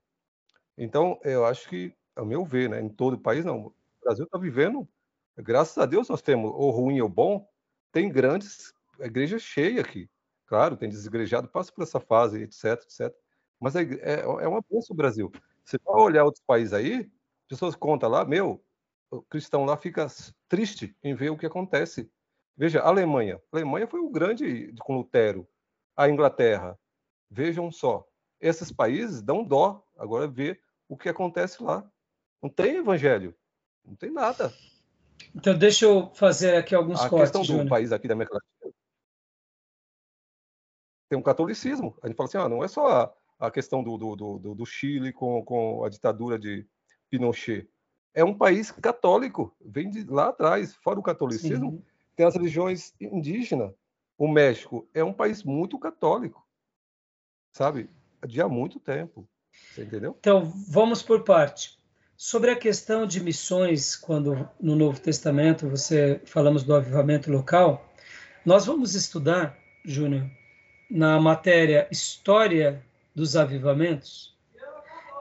Então, eu acho que, ao meu ver, né, em todo o país, não. O Brasil está vivendo, graças a Deus, nós temos o ruim e o bom, tem grandes igrejas cheias aqui. Claro, tem desigrejados, passa por essa fase, etc, etc. Mas é, é, é uma benção o Brasil. Você vai olhar outros países aí, pessoas contam lá, meu, o cristão lá fica triste em ver o que acontece. Veja, a Alemanha. A Alemanha foi o grande com Lutero. A Inglaterra. Vejam só. Esses países dão dó agora ver o que acontece lá. Não tem evangelho. Não tem nada. Então, deixa eu fazer aqui alguns a cortes. A questão do Júnior. país aqui da América Latina tem um catolicismo. A gente fala assim, ah, não é só a, a questão do, do, do, do Chile com, com a ditadura de Pinochet é um país católico, vem de lá atrás. Fora o catolicismo, Sim. tem as religiões indígenas. O México é um país muito católico, sabe? De há muito tempo. Você entendeu? Então, vamos por parte. Sobre a questão de missões, quando no Novo Testamento você falamos do avivamento local, nós vamos estudar, Júnior, na matéria História dos Avivamentos.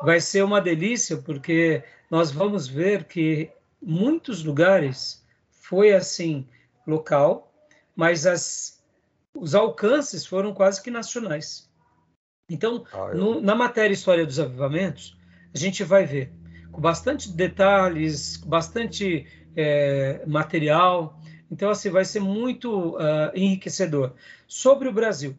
Vai ser uma delícia, porque nós vamos ver que muitos lugares foi assim local, mas as, os alcances foram quase que nacionais. Então, ah, eu... no, na matéria História dos Avivamentos, a gente vai ver com bastante detalhes, bastante é, material. Então, assim, vai ser muito uh, enriquecedor. Sobre o Brasil,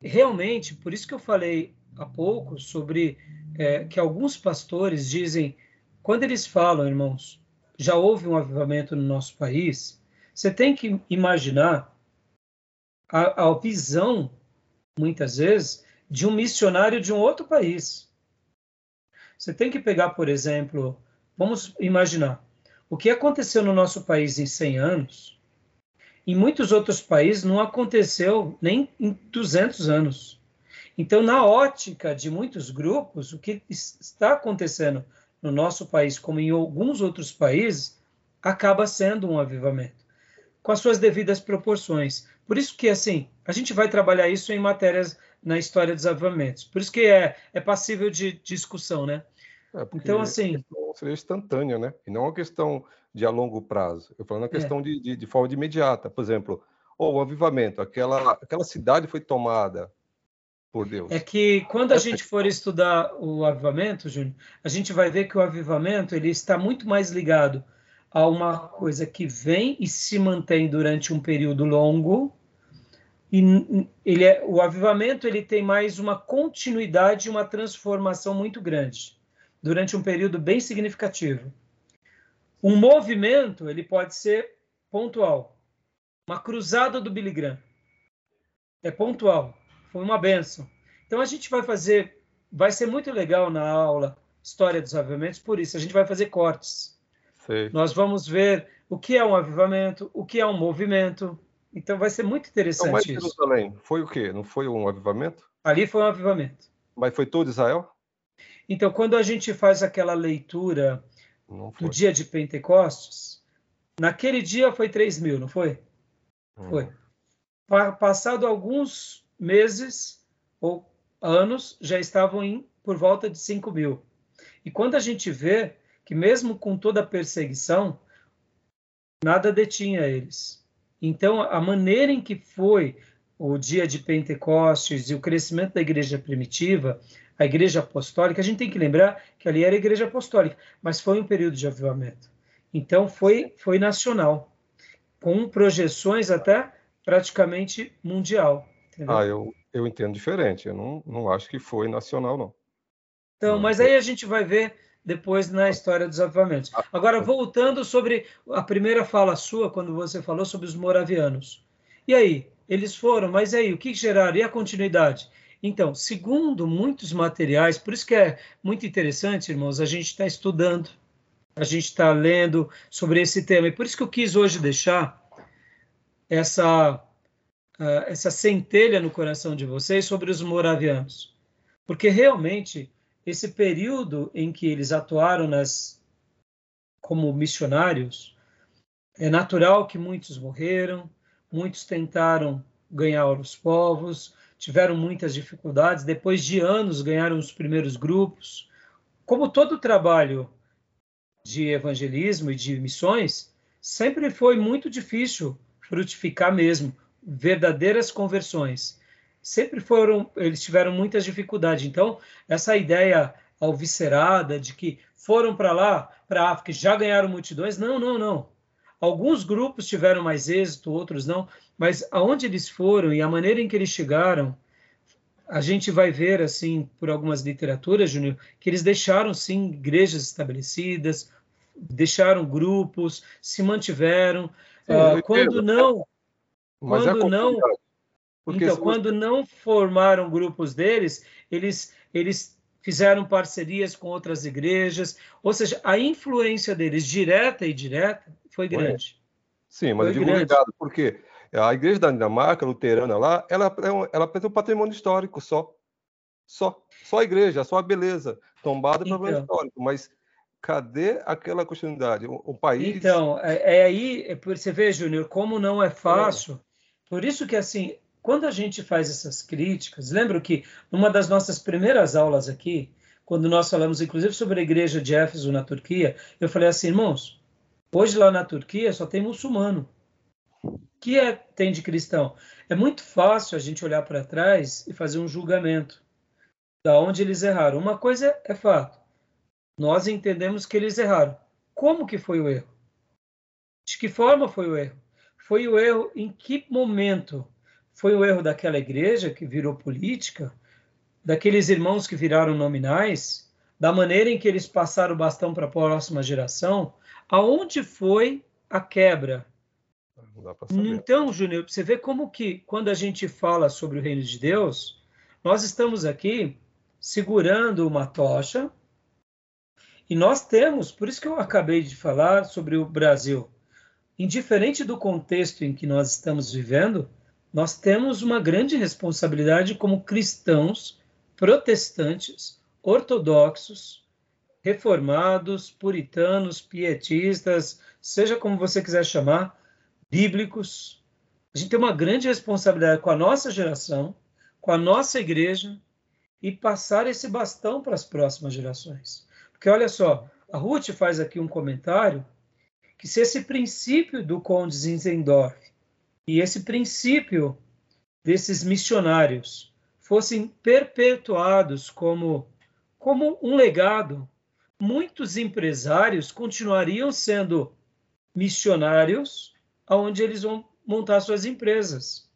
realmente, por isso que eu falei há pouco sobre é, que alguns pastores dizem, quando eles falam, irmãos, já houve um avivamento no nosso país, você tem que imaginar a, a visão, muitas vezes, de um missionário de um outro país. Você tem que pegar, por exemplo, vamos imaginar, o que aconteceu no nosso país em 100 anos, em muitos outros países não aconteceu nem em 200 anos. Então, na ótica de muitos grupos, o que está acontecendo no nosso país, como em alguns outros países, acaba sendo um avivamento, com as suas devidas proporções. Por isso que, assim, a gente vai trabalhar isso em matérias na história dos avivamentos. Por isso que é, é passível de discussão, né? É então, assim... Seria instantânea, né? E não uma questão de a longo prazo. Eu falo na é. questão é. de, de, de, forma de imediata. Por exemplo, oh, o avivamento, aquela, aquela cidade foi tomada, por Deus. É que quando a gente for estudar o avivamento, Júnior, a gente vai ver que o avivamento ele está muito mais ligado a uma coisa que vem e se mantém durante um período longo. E ele é, o avivamento ele tem mais uma continuidade, uma transformação muito grande durante um período bem significativo. Um movimento ele pode ser pontual. Uma cruzada do Billy Graham é pontual foi uma benção. Então a gente vai fazer, vai ser muito legal na aula História dos Avivamentos, por isso a gente vai fazer cortes. Sim. Nós vamos ver o que é um avivamento, o que é um movimento. Então vai ser muito interessante então, mas isso. Jerusalém foi o quê? Não foi um avivamento? Ali foi um avivamento. Mas foi todo Israel? Então, quando a gente faz aquela leitura do dia de Pentecostes, naquele dia foi 3 mil, não foi? Hum. Foi. Passado alguns meses ou anos já estavam em por volta de 5 mil. E quando a gente vê que mesmo com toda a perseguição, nada detinha eles. Então, a maneira em que foi o dia de Pentecostes e o crescimento da igreja primitiva, a igreja apostólica, a gente tem que lembrar que ali era a igreja apostólica, mas foi um período de avivamento. Então, foi, foi nacional, com projeções até praticamente mundial. Entendeu? Ah, eu, eu entendo diferente. Eu não, não acho que foi nacional, não. Então, mas aí a gente vai ver depois na história dos avivamentos. Ah, Agora, voltando sobre a primeira fala sua, quando você falou sobre os moravianos. E aí? Eles foram, mas aí, o que geraram? E a continuidade? Então, segundo muitos materiais, por isso que é muito interessante, irmãos, a gente está estudando, a gente está lendo sobre esse tema, e por isso que eu quis hoje deixar essa, uh, essa centelha no coração de vocês sobre os moravianos, porque realmente esse período em que eles atuaram nas, como missionários, é natural que muitos morreram, muitos tentaram ganhar os povos, tiveram muitas dificuldades, depois de anos ganharam os primeiros grupos. Como todo trabalho de evangelismo e de missões, sempre foi muito difícil frutificar mesmo, verdadeiras conversões. Sempre foram, eles tiveram muitas dificuldades. Então, essa ideia alviscerada de que foram para lá, para a África, já ganharam multidões, não, não, não. Alguns grupos tiveram mais êxito, outros não, mas aonde eles foram e a maneira em que eles chegaram, a gente vai ver, assim, por algumas literaturas, Júnior, que eles deixaram, sim, igrejas estabelecidas, deixaram grupos, se mantiveram. Sim, uh, quando não, mas é quando é não, então, quando não formaram grupos deles, eles, eles fizeram parcerias com outras igrejas, ou seja, a influência deles, direta e direta, foi grande. Sim, mas foi eu digo grande. ligado, porque a igreja da Dinamarca, luterana lá, ela, é ela tem um patrimônio histórico só. Só. Só a igreja, só a beleza. Tombada então, patrimônio histórico. Mas cadê aquela continuidade? O, o país. Então, é, é aí, é por você vê, Júnior, como não é fácil. É. Por isso que, assim, quando a gente faz essas críticas, lembro que numa das nossas primeiras aulas aqui, quando nós falamos inclusive sobre a igreja de Éfeso na Turquia, eu falei assim, irmãos, Hoje lá na Turquia só tem muçulmano. O que é, tem de cristão? É muito fácil a gente olhar para trás e fazer um julgamento da onde eles erraram. Uma coisa é fato. Nós entendemos que eles erraram. Como que foi o erro? De que forma foi o erro? Foi o erro em que momento? Foi o erro daquela igreja que virou política? Daqueles irmãos que viraram nominais? Da maneira em que eles passaram o bastão para a próxima geração? Aonde foi a quebra? Então, Júnior, você vê como que quando a gente fala sobre o reino de Deus, nós estamos aqui segurando uma tocha e nós temos, por isso que eu acabei de falar sobre o Brasil, indiferente do contexto em que nós estamos vivendo, nós temos uma grande responsabilidade como cristãos, protestantes, ortodoxos, reformados, puritanos, pietistas, seja como você quiser chamar, bíblicos. A gente tem uma grande responsabilidade com a nossa geração, com a nossa igreja e passar esse bastão para as próximas gerações. Porque olha só, a Ruth faz aqui um comentário que se esse princípio do Conde Zinzendorf e esse princípio desses missionários fossem perpetuados como como um legado muitos empresários continuariam sendo missionários aonde eles vão montar suas empresas.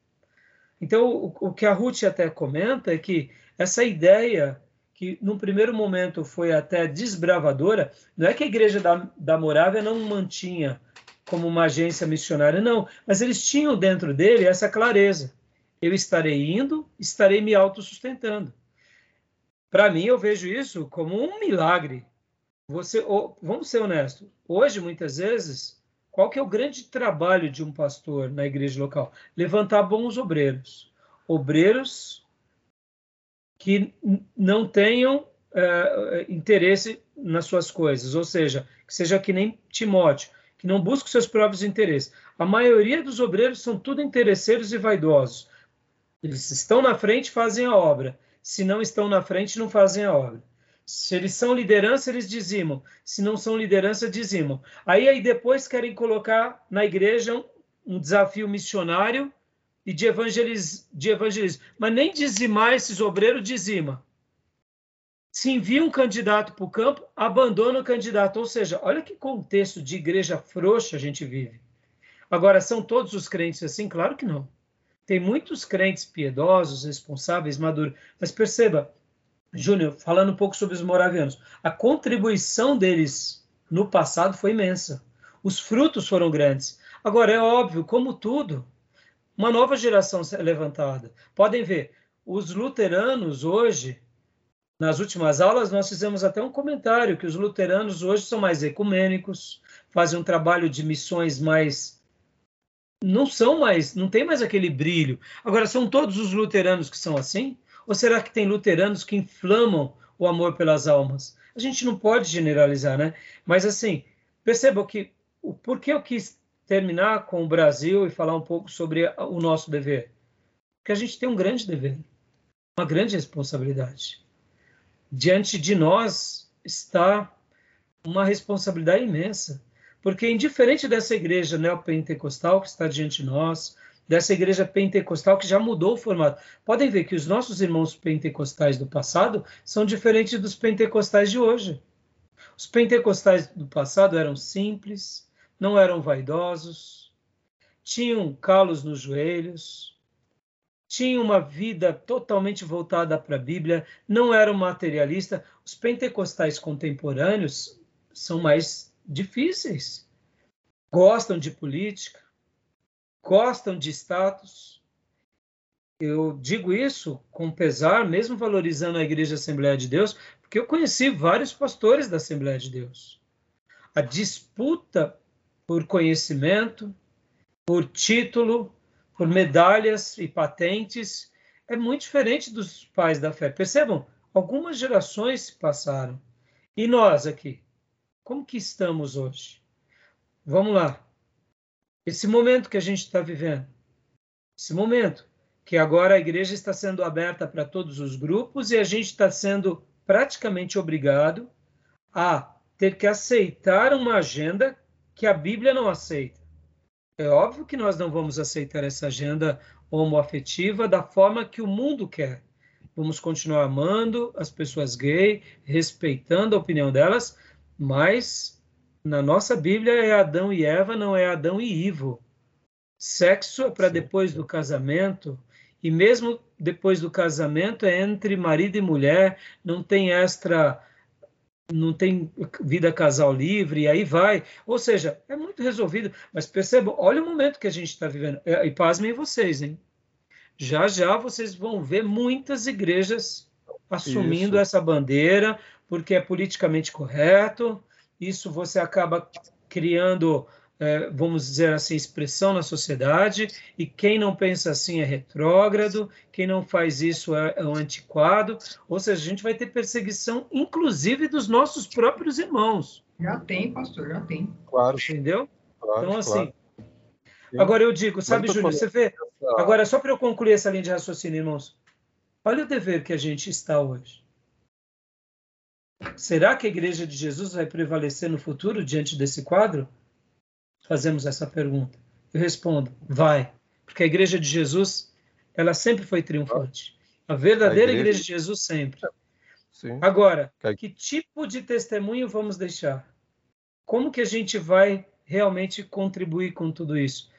Então, o, o, que a Ruth até comenta é que essa ideia, que no primeiro momento foi até desbravadora, não é que a igreja da, da Morávia não mantinha como uma agência missionária, não, mas eles tinham dentro dele essa clareza. Eu estarei indo, estarei me autossustentando. Para mim, eu vejo isso como um milagre você, vamos ser honestos, hoje muitas vezes, qual que é o grande trabalho de um pastor na igreja local? Levantar bons obreiros, obreiros que não tenham é, interesse nas suas coisas, ou seja, que seja que nem Timóteo, que não busque seus próprios interesses. A maioria dos obreiros são tudo interesseiros e vaidosos. Eles estão na frente, fazem a obra. Se não estão na frente, não fazem a obra. Se eles são liderança, eles dizimam. Se não são liderança, dizimam. Aí, aí depois querem colocar na igreja um desafio missionário e de, evangeliz, de evangelismo. Mas nem dizimar esses obreiros dizima. Se envia um candidato para o campo, abandona o candidato. Ou seja, olha que contexto de igreja frouxa a gente vive. Agora, são todos os crentes assim? Claro que não. Tem muitos crentes piedosos, responsáveis, maduros. Mas perceba, Júnior, falando um pouco sobre os moravianos, a contribuição deles no passado foi imensa. Os frutos foram grandes. Agora, é óbvio, como tudo, uma nova geração é levantada. Podem ver, os luteranos hoje, nas últimas aulas, nós fizemos até um comentário que os luteranos hoje são mais ecumênicos, fazem um trabalho de missões mais não são mais, não tem mais aquele brilho. Agora, são todos os luteranos que são assim? Ou será que tem luteranos que inflamam o amor pelas almas? A gente não pode generalizar, né? Mas assim, perceba que o porquê eu quis terminar com o Brasil e falar um pouco sobre o nosso dever. Porque a gente tem um grande dever, uma grande responsabilidade. Diante de nós está uma responsabilidade imensa porque, indiferente dessa igreja neopentecostal que está diante de nós, dessa igreja pentecostal que já mudou o formato, podem ver que os nossos irmãos pentecostais do passado são diferentes dos pentecostais de hoje. Os pentecostais do passado eram simples, não eram vaidosos, tinham calos nos joelhos, tinham uma vida totalmente voltada para a Bíblia, não eram materialistas. Os pentecostais contemporâneos são mais difíceis. Gostam de política, gostam de status. Eu digo isso com pesar, mesmo valorizando a Igreja Assembleia de Deus, porque eu conheci vários pastores da Assembleia de Deus. A disputa por conhecimento, por título, por medalhas e patentes é muito diferente dos pais da fé. Percebam, algumas gerações se passaram. E nós aqui? Como que estamos hoje? Vamos lá. Esse momento que a gente está vivendo, esse momento que agora a igreja está sendo aberta para todos os grupos e a gente está sendo praticamente obrigado a ter que aceitar uma agenda que a Bíblia não aceita. É óbvio que nós não vamos aceitar essa agenda homoafetiva da forma que o mundo quer. Vamos continuar amando as pessoas gays, respeitando a opinião delas, mas na nossa Bíblia é Adão e Eva, não é Adão e Ivo. Sexo é para depois do casamento, e mesmo depois do casamento é entre marido e mulher, não tem extra, não tem vida casal livre, e aí vai. Ou seja, é muito resolvido. Mas percebam, olha o momento que a gente está vivendo. E pasmem vocês, hein? Já já vocês vão ver muitas igrejas assumindo Isso. essa bandeira, porque é politicamente correto. Isso você acaba criando, é, vamos dizer assim, expressão na sociedade. E quem não pensa assim é retrógrado, quem não faz isso é, é um antiquado. Ou seja, a gente vai ter perseguição, inclusive dos nossos próprios irmãos. Já tem, pastor, já tem. Claro. Entendeu? Claro, então, assim. Claro. Agora eu digo, sabe, Júlio, você vê. Agora, só para eu concluir essa linha de raciocínio, irmãos. Olha o dever que a gente está hoje. Será que a Igreja de Jesus vai prevalecer no futuro diante desse quadro? Fazemos essa pergunta. Eu respondo: vai, porque a Igreja de Jesus ela sempre foi triunfante. A verdadeira a igreja... igreja... de Jesus sempre. Sim. Agora, que tipo de testemunho vamos deixar? Como que a gente vai realmente contribuir com tudo isso?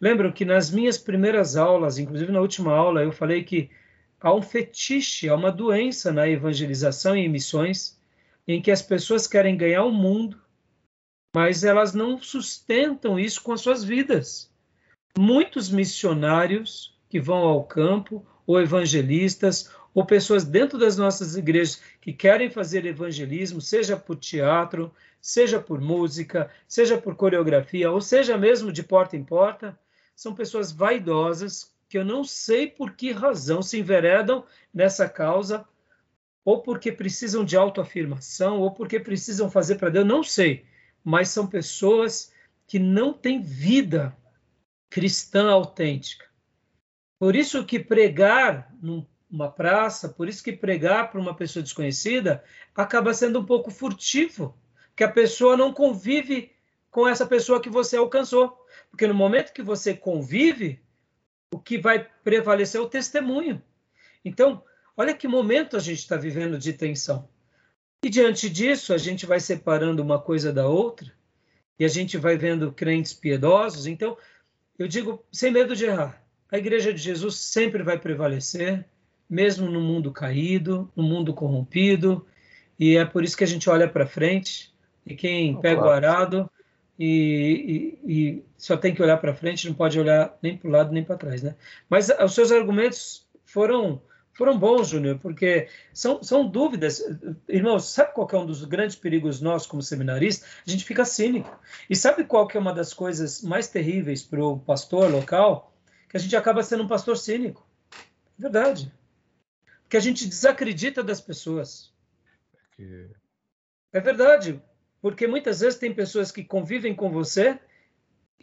Lembram que nas minhas primeiras aulas, inclusive na última aula, eu falei que há um fetiche, há uma doença na evangelização e em missões, em que as pessoas querem ganhar o mundo, mas elas não sustentam isso com as suas vidas. Muitos missionários que vão ao campo, ou evangelistas, ou pessoas dentro das nossas igrejas que querem fazer evangelismo, seja por teatro, seja por música, seja por coreografia, ou seja mesmo de porta em porta, são pessoas vaidosas que eu não sei por que razão se enveredam nessa causa, ou porque precisam de autoafirmação, ou porque precisam fazer para Deus, não sei, mas são pessoas que não têm vida cristã autêntica. Por isso que pregar numa praça, por isso que pregar para uma pessoa desconhecida acaba sendo um pouco furtivo, que a pessoa não convive com essa pessoa que você alcançou. Porque no momento que você convive, o que vai prevalecer é o testemunho. Então, olha que momento a gente está vivendo de tensão. E diante disso, a gente vai separando uma coisa da outra, e a gente vai vendo crentes piedosos. Então, eu digo, sem medo de errar, a Igreja de Jesus sempre vai prevalecer, mesmo no mundo caído, no mundo corrompido, e é por isso que a gente olha para frente, e quem pega o arado e, e, e só tem que olhar para frente, não pode olhar nem para o lado nem para trás, né? Mas os seus argumentos foram foram bons, Júnior, porque são, são dúvidas. Irmãos, sabe qual é um dos grandes perigos nós como seminaristas? A gente fica cínico. E sabe qual que é uma das coisas mais terríveis para o pastor local? Que a gente acaba sendo um pastor cínico. É verdade. Porque a gente desacredita das pessoas. É verdade. Porque muitas vezes tem pessoas que convivem com você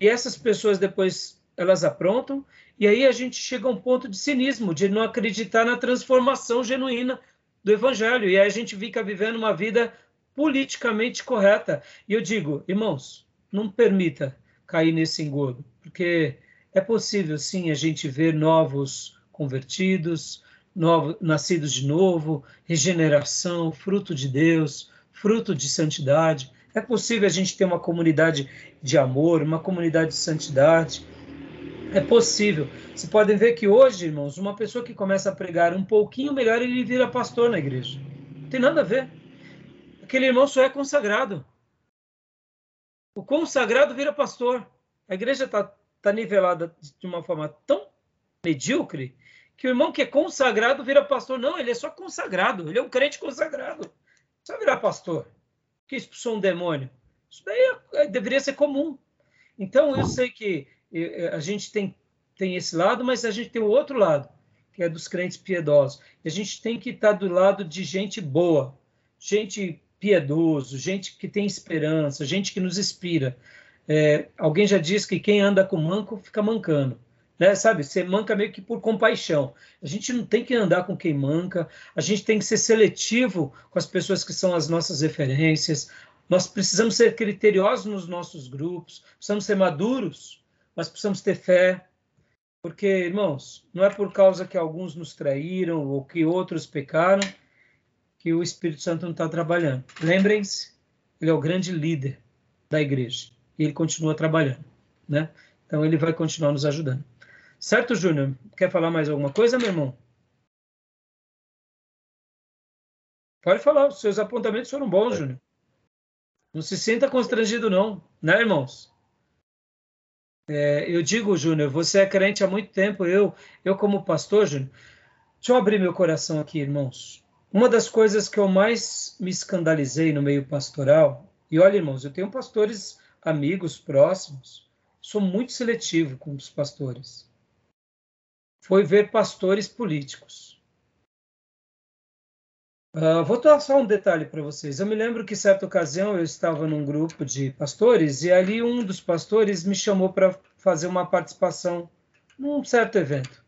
e essas pessoas depois elas aprontam e aí a gente chega a um ponto de cinismo, de não acreditar na transformação genuína do evangelho. E aí a gente fica vivendo uma vida politicamente correta. E eu digo, irmãos, não permita cair nesse engodo, porque é possível sim a gente ver novos convertidos, novos, nascidos de novo, regeneração, fruto de Deus, fruto de santidade. É possível a gente ter uma comunidade de amor, uma comunidade de santidade. É possível. Vocês podem ver que hoje, irmãos, uma pessoa que começa a pregar um pouquinho melhor, ele vira pastor na igreja. Não tem nada a ver. Aquele irmão só é consagrado. O consagrado vira pastor. A igreja está tá nivelada de uma forma tão medíocre que o irmão que é consagrado vira pastor. Não, ele é só consagrado. Ele é um crente consagrado. Só virar pastor. Que expulsou um demônio. Isso daí é, deveria ser comum. Então, eu sei que a gente tem, tem esse lado, mas a gente tem o outro lado, que é dos crentes piedosos. E a gente tem que estar do lado de gente boa, gente piedoso, gente que tem esperança, gente que nos inspira. É, alguém já disse que quem anda com manco fica mancando. Né? Sabe, você manca meio que por compaixão. A gente não tem que andar com quem manca, a gente tem que ser seletivo com as pessoas que são as nossas referências. Nós precisamos ser criteriosos nos nossos grupos, precisamos ser maduros mas precisamos ter fé, porque, irmãos, não é por causa que alguns nos traíram ou que outros pecaram que o Espírito Santo não está trabalhando. Lembrem-se, ele é o grande líder da igreja e ele continua trabalhando, né? Então ele vai continuar nos ajudando. Certo, Júnior? Quer falar mais alguma coisa, meu irmão? Pode falar, os seus apontamentos foram bons, Júnior. Não se sinta constrangido, não, né, irmãos? É, eu digo, Júnior, você é crente há muito tempo, eu, eu como pastor, Júnior, deixa eu abrir meu coração aqui, irmãos. Uma das coisas que eu mais me escandalizei no meio pastoral, e olha, irmãos, eu tenho pastores amigos próximos, sou muito seletivo com os pastores, foi ver pastores políticos. Uh, vou dar só um detalhe para vocês. Eu me lembro que, certa ocasião, eu estava num grupo de pastores e ali um dos pastores me chamou para fazer uma participação num certo evento.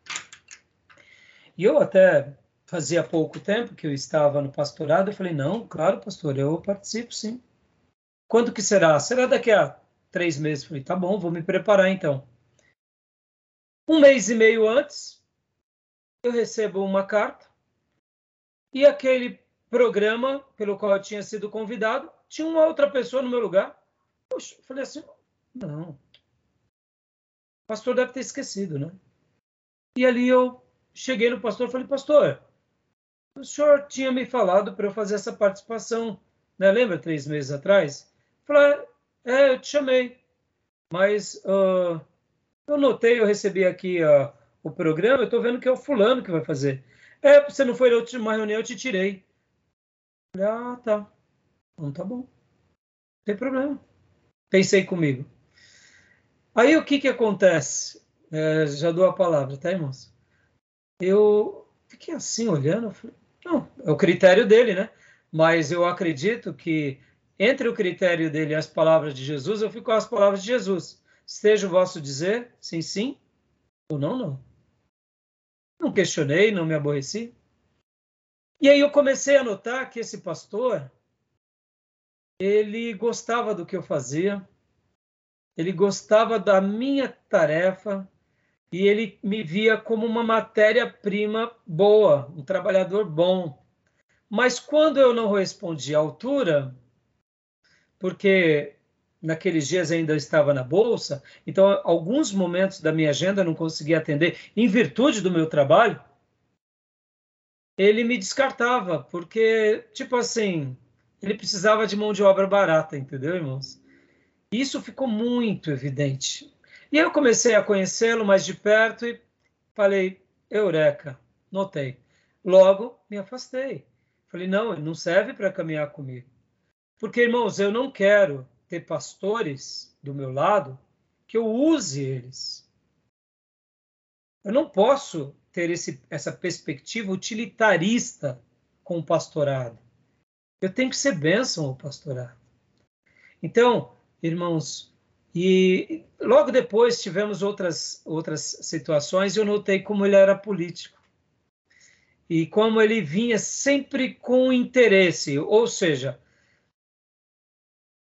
E eu até fazia pouco tempo que eu estava no pastorado, eu falei, não, claro, pastor, eu participo sim. Quando que será? Será daqui a três meses? Eu falei, tá bom, vou me preparar então. Um mês e meio antes, eu recebo uma carta e aquele programa pelo qual eu tinha sido convidado, tinha uma outra pessoa no meu lugar. Poxa, eu falei assim, não. O pastor deve ter esquecido, né? E ali eu cheguei no pastor e falei, pastor, o senhor tinha me falado para eu fazer essa participação, né? Lembra, três meses atrás? Falei, é, eu te chamei, mas uh, eu notei, eu recebi aqui uh, o programa, eu estou vendo que é o fulano que vai fazer. É, você não foi na última reunião, eu te tirei. Ah, tá. Então tá bom. Não tem problema. Pensei comigo. Aí o que que acontece? É, já dou a palavra, tá, irmãos? Eu fiquei assim olhando, falei, não, é o critério dele, né? Mas eu acredito que entre o critério dele e as palavras de Jesus, eu fico com as palavras de Jesus. Seja o vosso dizer, sim, sim, ou não, não. Não questionei, não me aborreci. E aí eu comecei a notar que esse pastor, ele gostava do que eu fazia, ele gostava da minha tarefa e ele me via como uma matéria-prima boa, um trabalhador bom. Mas quando eu não respondi à altura, porque naqueles dias ainda estava na bolsa, então alguns momentos da minha agenda não conseguia atender em virtude do meu trabalho. Ele me descartava, porque, tipo assim, ele precisava de mão de obra barata, entendeu, irmãos? Isso ficou muito evidente. E eu comecei a conhecê-lo mais de perto e falei, eureka, notei. Logo, me afastei. Falei, não, ele não serve para caminhar comigo. Porque, irmãos, eu não quero ter pastores do meu lado que eu use eles. Eu não posso ter esse, essa perspectiva utilitarista com o pastorado. Eu tenho que ser bênção ao pastorado. Então, irmãos, e logo depois tivemos outras, outras situações e eu notei como ele era político. E como ele vinha sempre com interesse, ou seja,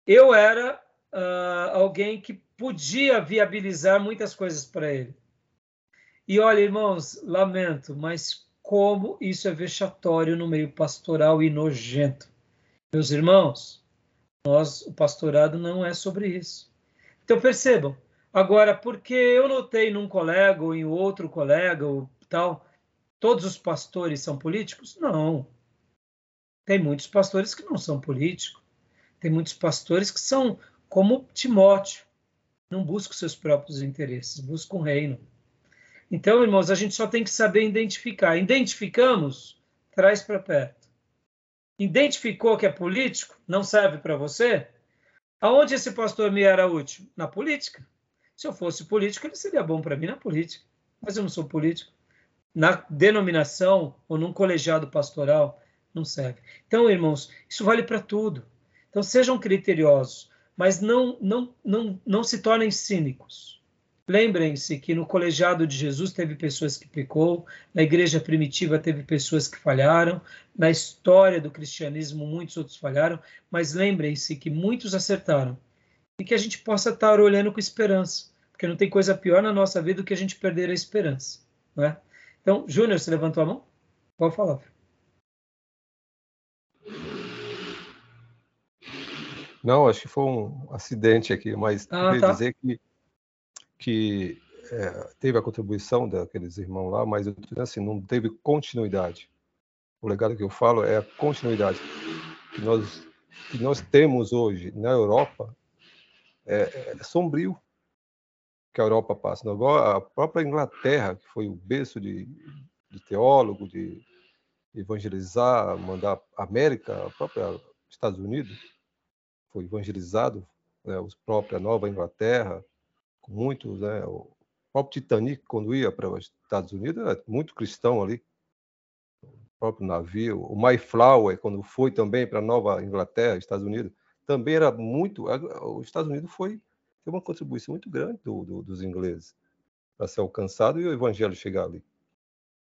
eu era uh, alguém que podia viabilizar muitas coisas para ele. E olha, irmãos, lamento, mas como isso é vexatório no meio pastoral e nojento. Meus irmãos, nós, o pastorado não é sobre isso. Então percebam. Agora, porque eu notei num colega ou em outro colega ou tal, todos os pastores são políticos? Não. Tem muitos pastores que não são políticos. Tem muitos pastores que são como Timóteo, não buscam seus próprios interesses, buscam o reino. Então, irmãos, a gente só tem que saber identificar. Identificamos, traz para perto. Identificou que é político, não serve para você? Aonde esse pastor me era útil? Na política. Se eu fosse político, ele seria bom para mim na política. Mas eu não sou político. Na denominação ou num colegiado pastoral, não serve. Então, irmãos, isso vale para tudo. Então, sejam criteriosos, mas não, não, não, não se tornem cínicos. Lembrem-se que no colegiado de Jesus teve pessoas que pecou, na igreja primitiva teve pessoas que falharam, na história do cristianismo muitos outros falharam, mas lembrem-se que muitos acertaram e que a gente possa estar olhando com esperança, porque não tem coisa pior na nossa vida do que a gente perder a esperança, não é? Então, Júnior, você levantou a mão? Pode falar. Não, acho que foi um acidente aqui, mas ah, queria tá. dizer que que é, teve a contribuição daqueles irmãos lá, mas assim, não teve continuidade. O legado que eu falo é a continuidade que nós que nós temos hoje na Europa é, é sombrio que a Europa passa. Agora, a própria Inglaterra, que foi o berço de, de teólogo, de evangelizar, mandar a América, a própria Estados Unidos, foi evangelizado, né, os própria Nova Inglaterra, muitos, né? O próprio Titanic, quando ia para os Estados Unidos, era muito cristão ali. O próprio navio. O Mayflower, quando foi também para Nova Inglaterra, Estados Unidos, também era muito. Os Estados Unidos foi teve uma contribuição muito grande do, do, dos ingleses para ser alcançado e o evangelho chegar ali.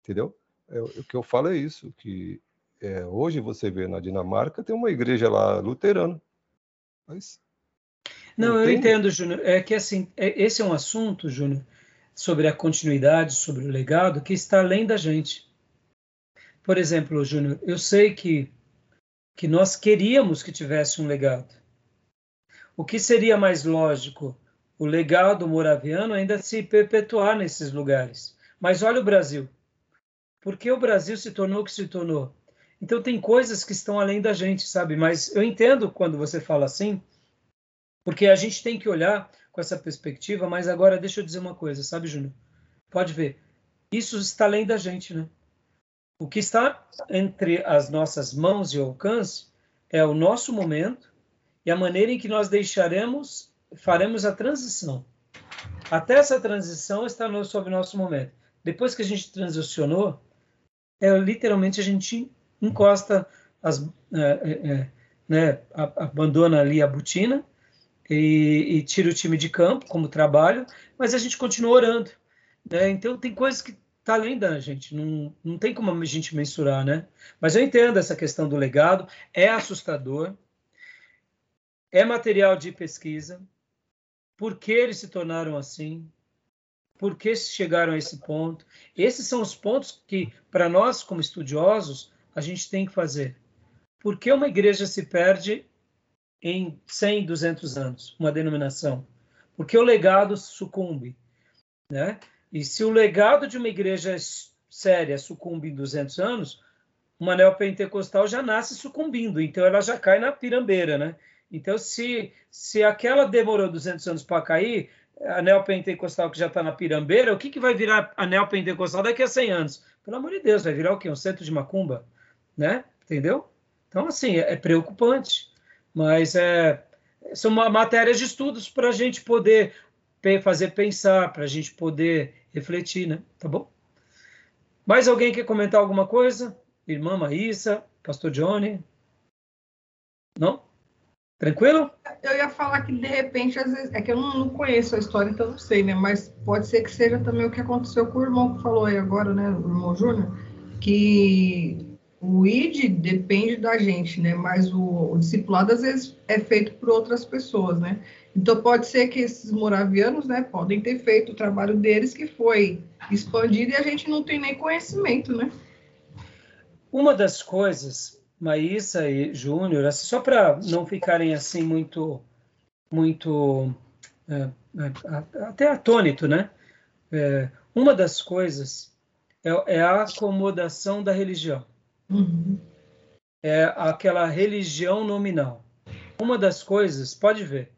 Entendeu? É, o que eu falo é isso, que é, hoje você vê na Dinamarca tem uma igreja lá luterana. Mas não, eu entendo, Júnior. É que assim, é, esse é um assunto, Júnior, sobre a continuidade, sobre o legado, que está além da gente. Por exemplo, Júnior, eu sei que, que nós queríamos que tivesse um legado. O que seria mais lógico? O legado moraviano ainda se perpetuar nesses lugares. Mas olha o Brasil. Por que o Brasil se tornou o que se tornou? Então tem coisas que estão além da gente, sabe? Mas eu entendo quando você fala assim, porque a gente tem que olhar com essa perspectiva, mas agora deixa eu dizer uma coisa, sabe, Júnior? Pode ver. Isso está além da gente, né? O que está entre as nossas mãos e alcance é o nosso momento e a maneira em que nós deixaremos, faremos a transição. Até essa transição está no, sob nosso momento. Depois que a gente transicionou, é literalmente a gente encosta as, é, é, é né, abandona ali a botina e, e tira o time de campo como trabalho, mas a gente continua orando. Né? Então tem coisas que tá além da gente, não, não tem como a gente mensurar, né? Mas eu entendo essa questão do legado, é assustador, é material de pesquisa, por que eles se tornaram assim, por que chegaram a esse ponto. Esses são os pontos que, para nós, como estudiosos, a gente tem que fazer. Por que uma igreja se perde em 100, 200 anos, uma denominação, porque o legado sucumbe, né? E se o legado de uma igreja séria sucumbe em 200 anos, uma neopentecostal já nasce sucumbindo, então ela já cai na pirambeira, né? Então, se, se aquela demorou 200 anos para cair, a neopentecostal que já está na pirambeira, o que, que vai virar a neopentecostal daqui a 100 anos? Pelo amor de Deus, vai virar o quê? Um centro de macumba? Né? Entendeu? Então, assim, é, é preocupante. Mas é, são matérias de estudos para a gente poder fazer pensar, para a gente poder refletir, né? Tá bom? Mais alguém quer comentar alguma coisa? Irmã Maísa, Pastor Johnny? Não? Tranquilo? Eu ia falar que de repente, às vezes, é que eu não, não, conheço a história, então não sei, né? Mas pode ser que seja também o que aconteceu com o irmão que falou aí agora, né? O irmão Júnior, que o ID depende da gente, né? Mas o, o discipulado às vezes é feito por outras pessoas, né? Então pode ser que esses moravianos, né, podem ter feito o trabalho deles que foi expandido e a gente não tem nem conhecimento, né? Uma das coisas, Maísa e Júnior, assim, só para não ficarem assim muito, muito é, é, até atônito, né? É, uma das coisas é, é a acomodação da religião. Uhum. É aquela religião nominal. Uma das coisas, pode ver,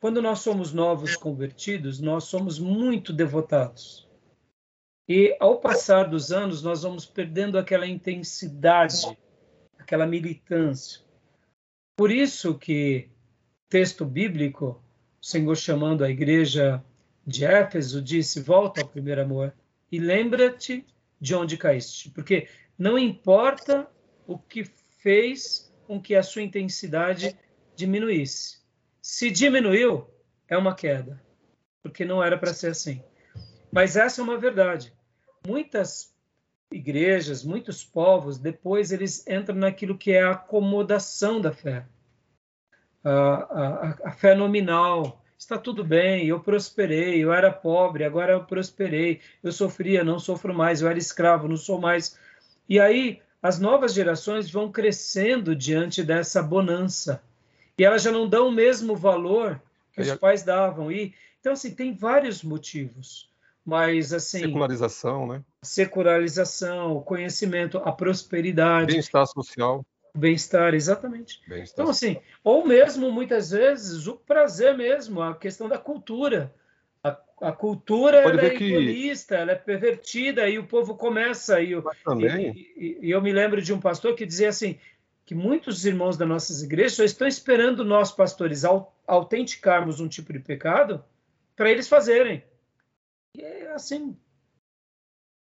quando nós somos novos convertidos, nós somos muito devotados. E ao passar dos anos, nós vamos perdendo aquela intensidade, aquela militância. Por isso que texto bíblico, o Senhor chamando a igreja de Éfeso disse: "Volta ao primeiro amor e lembra-te de onde caíste", porque não importa o que fez com que a sua intensidade diminuísse. Se diminuiu, é uma queda, porque não era para ser assim. Mas essa é uma verdade. Muitas igrejas, muitos povos, depois eles entram naquilo que é a acomodação da fé. A, a, a, fé nominal. Está tudo bem, eu prosperei, eu era pobre, agora eu prosperei, eu sofria, não sofro mais, eu era escravo, não sou mais. E aí as novas gerações vão crescendo diante dessa bonança. E elas já não dão o mesmo valor que os pais davam. E, então, assim, tem vários motivos. Mas, assim... Secularização, né? Secularização, o conhecimento, a prosperidade. Bem-estar social. Bem-estar, exatamente. Bem então, assim, ou mesmo, muitas vezes, o prazer mesmo, a questão da cultura a cultura é que... egoísta, ela é pervertida e o povo começa e, também... e, e, eu me lembro de um pastor que dizia assim que muitos irmãos das nossas igrejas só estão esperando nós pastores autenticarmos um tipo de pecado para eles fazerem. E é assim.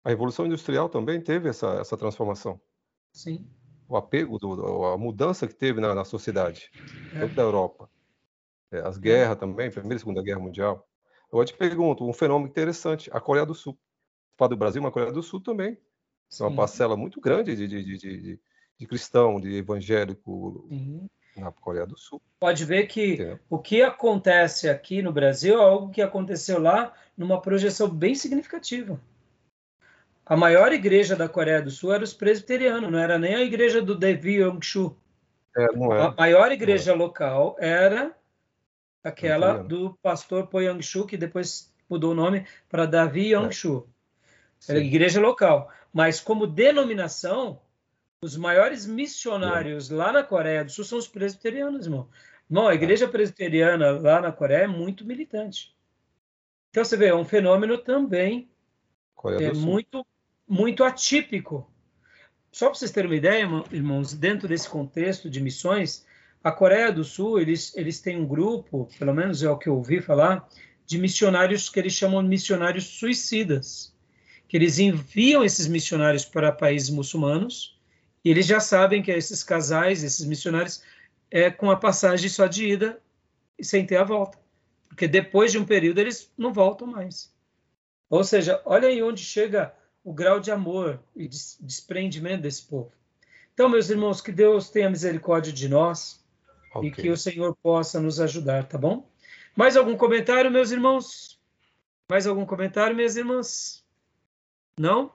A revolução industrial também teve essa essa transformação. Sim. O apego, do, a mudança que teve na, na sociedade, é. da Europa. É, as guerras também, Primeira e Segunda Guerra Mundial. Eu te pergunto, um fenômeno interessante, a Coreia do Sul. Fala do Brasil, mas a Coreia do Sul também. É uma parcela muito grande de, de, de, de, de cristão, de evangélico Sim. na Coreia do Sul. Pode ver que o que acontece aqui no Brasil é algo que aconteceu lá numa projeção bem significativa. A maior igreja da Coreia do Sul era os presbiterianos, não era nem a igreja do Davi Yongshu. É, é. A maior igreja é. local era aquela do pastor Po Yang-shu, que depois mudou o nome para Davi Yang-shu. Era igreja local. Mas como denominação, os maiores missionários lá na Coreia do Sul são os presbiterianos, irmão. Não, a igreja presbiteriana lá na Coreia é muito militante. Então você vê, é um fenômeno também é muito muito atípico. Só para vocês terem uma ideia, irmãos, dentro desse contexto de missões, a Coreia do Sul, eles, eles têm um grupo, pelo menos é o que eu ouvi falar, de missionários que eles chamam de missionários suicidas, que eles enviam esses missionários para países muçulmanos e eles já sabem que esses casais, esses missionários, é com a passagem só de ida e sem ter a volta, porque depois de um período eles não voltam mais. Ou seja, olha aí onde chega o grau de amor e desprendimento desse povo. Então, meus irmãos, que Deus tenha misericórdia de nós Okay. E que o Senhor possa nos ajudar, tá bom? Mais algum comentário, meus irmãos? Mais algum comentário, minhas irmãs? Não?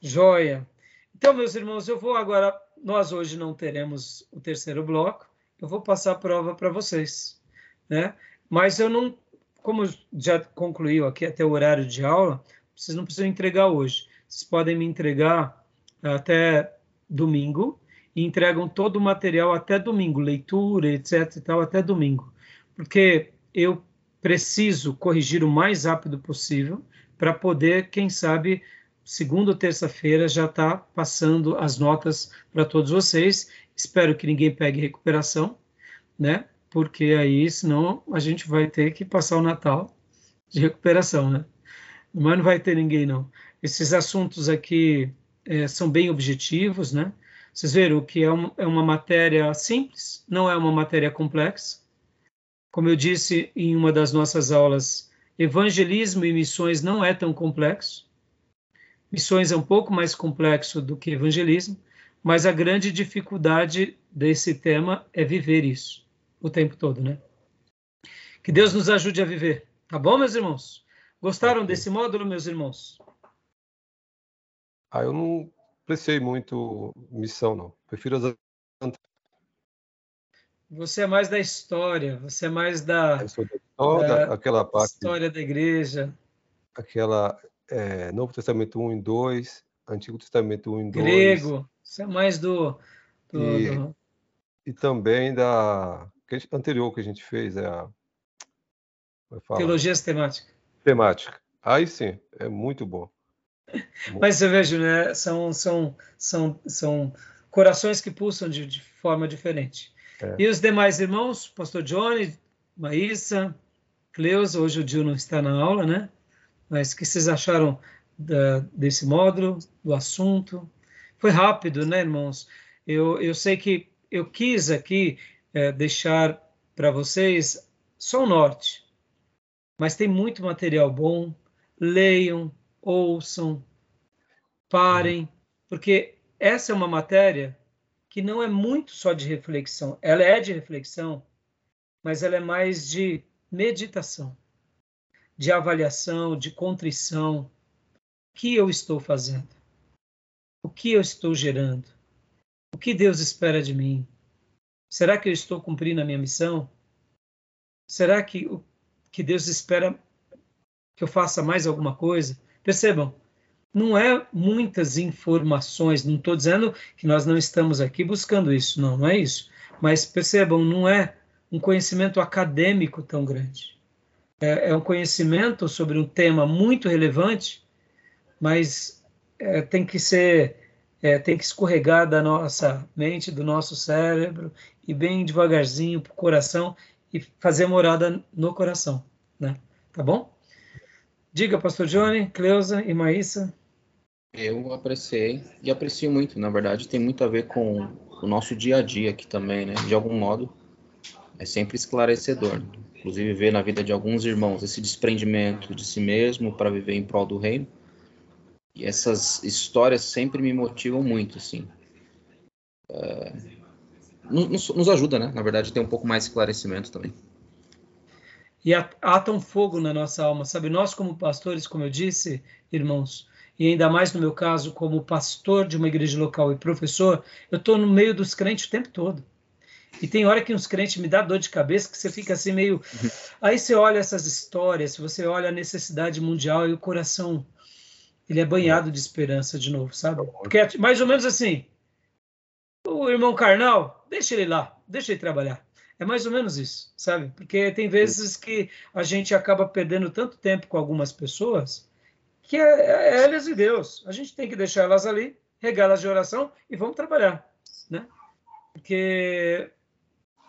Joia. Então, meus irmãos, eu vou agora. Nós hoje não teremos o terceiro bloco. Eu vou passar a prova para vocês, né? Mas eu não, como já concluiu aqui até o horário de aula, vocês não precisam entregar hoje. Vocês podem me entregar até domingo e entregam todo o material até domingo, leitura, etc. e tal, até domingo. Porque eu preciso corrigir o mais rápido possível para poder, quem sabe, segunda ou terça-feira já está passando as notas para todos vocês. Espero que ninguém pegue recuperação, né? Porque aí, senão, a gente vai ter que passar o Natal de recuperação, né? Mas não vai ter ninguém, não. Esses assuntos aqui é, são bem objetivos, né? Vocês viram que é, um, é uma matéria simples, não é uma matéria complexa. Como eu disse em uma das nossas aulas, evangelismo e missões não é tão complexo. Missões é um pouco mais complexo do que evangelismo, mas a grande dificuldade desse tema é viver isso o tempo todo, né? Que Deus nos ajude a viver, tá bom, meus irmãos? Gostaram desse módulo, meus irmãos? Ah, eu não apreciei muito missão, não. Prefiro as você é mais da história, você é mais da, sou da aquela parte, história da igreja. Aquela é, Novo Testamento 1 e 2, Antigo Testamento 1 e 2. Grego, você é mais do. do, e, do... e também da anterior que a gente fez, é a. É Teologia sistemática. Temática. Aí sim, é muito bom. Mas você veja, né? São, são, são, são corações que pulsam de, de forma diferente. É. E os demais irmãos, Pastor Johnny, Maísa, Cleusa, hoje o Dio não está na aula, né? Mas o que vocês acharam da, desse módulo, do assunto? Foi rápido, né, irmãos? Eu, eu sei que eu quis aqui é, deixar para vocês só o norte, mas tem muito material bom. Leiam, ouçam, parem, porque essa é uma matéria que não é muito só de reflexão. Ela é de reflexão, mas ela é mais de meditação de avaliação, de contrição. O que eu estou fazendo? O que eu estou gerando? O que Deus espera de mim? Será que eu estou cumprindo a minha missão? Será que o que Deus espera que eu faça mais alguma coisa? Percebam, não é muitas informações, não estou dizendo que nós não estamos aqui buscando isso, não, não é isso. Mas percebam, não é um conhecimento acadêmico tão grande é, é um conhecimento sobre um tema muito relevante, mas é, tem que ser é, tem que escorregar da nossa mente, do nosso cérebro e bem devagarzinho para o coração e fazer morada no coração, né? Tá bom? Diga, Pastor Johnny, Cleusa e Maísa. Eu apreciei e aprecio muito, na verdade, tem muito a ver com o nosso dia a dia aqui também, né? De algum modo, é sempre esclarecedor inclusive ver na vida de alguns irmãos esse desprendimento de si mesmo para viver em prol do reino. E essas histórias sempre me motivam muito, assim. É, nos, nos, ajuda, né? Na verdade, ter um pouco mais de esclarecimento também. E ata um fogo na nossa alma, sabe? Nós, como pastores, como eu disse, irmãos, e ainda mais no meu caso, como pastor de uma igreja local e professor, eu estou no meio dos crentes o tempo todo. E tem hora que uns crentes me dá dor de cabeça que você fica assim meio. Aí você olha essas histórias, você olha a necessidade mundial e o coração ele é banhado de esperança de novo, sabe? Porque é mais ou menos assim. O irmão carnal, deixa ele lá, deixa ele trabalhar. É mais ou menos isso, sabe? Porque tem vezes que a gente acaba perdendo tanto tempo com algumas pessoas que é, é elas e Deus. A gente tem que deixar elas ali, regá-las de oração e vamos trabalhar, né? Porque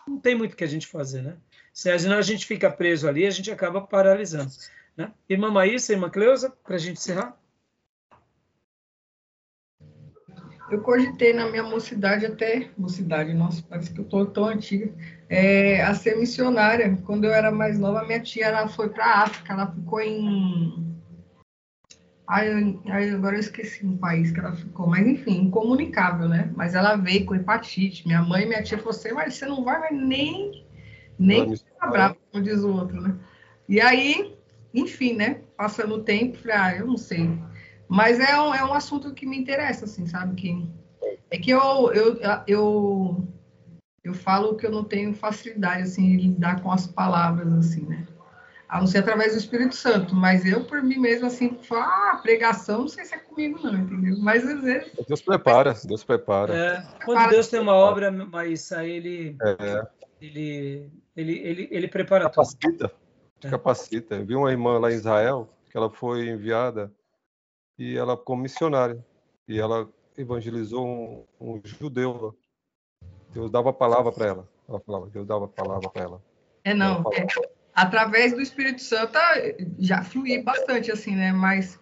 não tem muito o que a gente fazer, né? Senão a gente fica preso ali, a gente acaba paralisando. Né? Irmã Maísa, irmã Cleusa, para a gente encerrar. Eu cogitei na minha mocidade até, mocidade, nossa, parece que eu estou tão antiga, é, a ser missionária. Quando eu era mais nova, minha tia ela foi para a África, ela ficou em Ai, ai, agora eu esqueci um país que ela ficou, mas enfim, incomunicável, né? Mas ela veio com hepatite. Minha mãe e minha tia falaram assim, mas você não vai nem, nem ficar bravo, como diz o outro, né? E aí, enfim, né? Passando o tempo, falei, ah, eu não sei. Mas é um, é um assunto que me interessa, assim, sabe? Que, é que eu, eu, eu, eu falo que eu não tenho facilidade, assim, de lidar com as palavras, assim, né? a não ser através do Espírito Santo. Mas eu, por mim mesmo, assim, falo, ah, pregação, não sei se é comigo, não, entendeu? Mas às vezes. Deus prepara, Deus prepara. É, quando Deus tem uma obra, mas aí ele, é. ele, ele, ele, ele prepara capacita, tudo. Capacita. É. Eu vi uma irmã lá em Israel, que ela foi enviada e ela como missionária. E ela evangelizou um, um judeu. Deus dava a palavra para ela. Ela falava, Deus dava a palavra para ela. É, não. É, através do Espírito Santo já flui bastante, assim, né? Mas,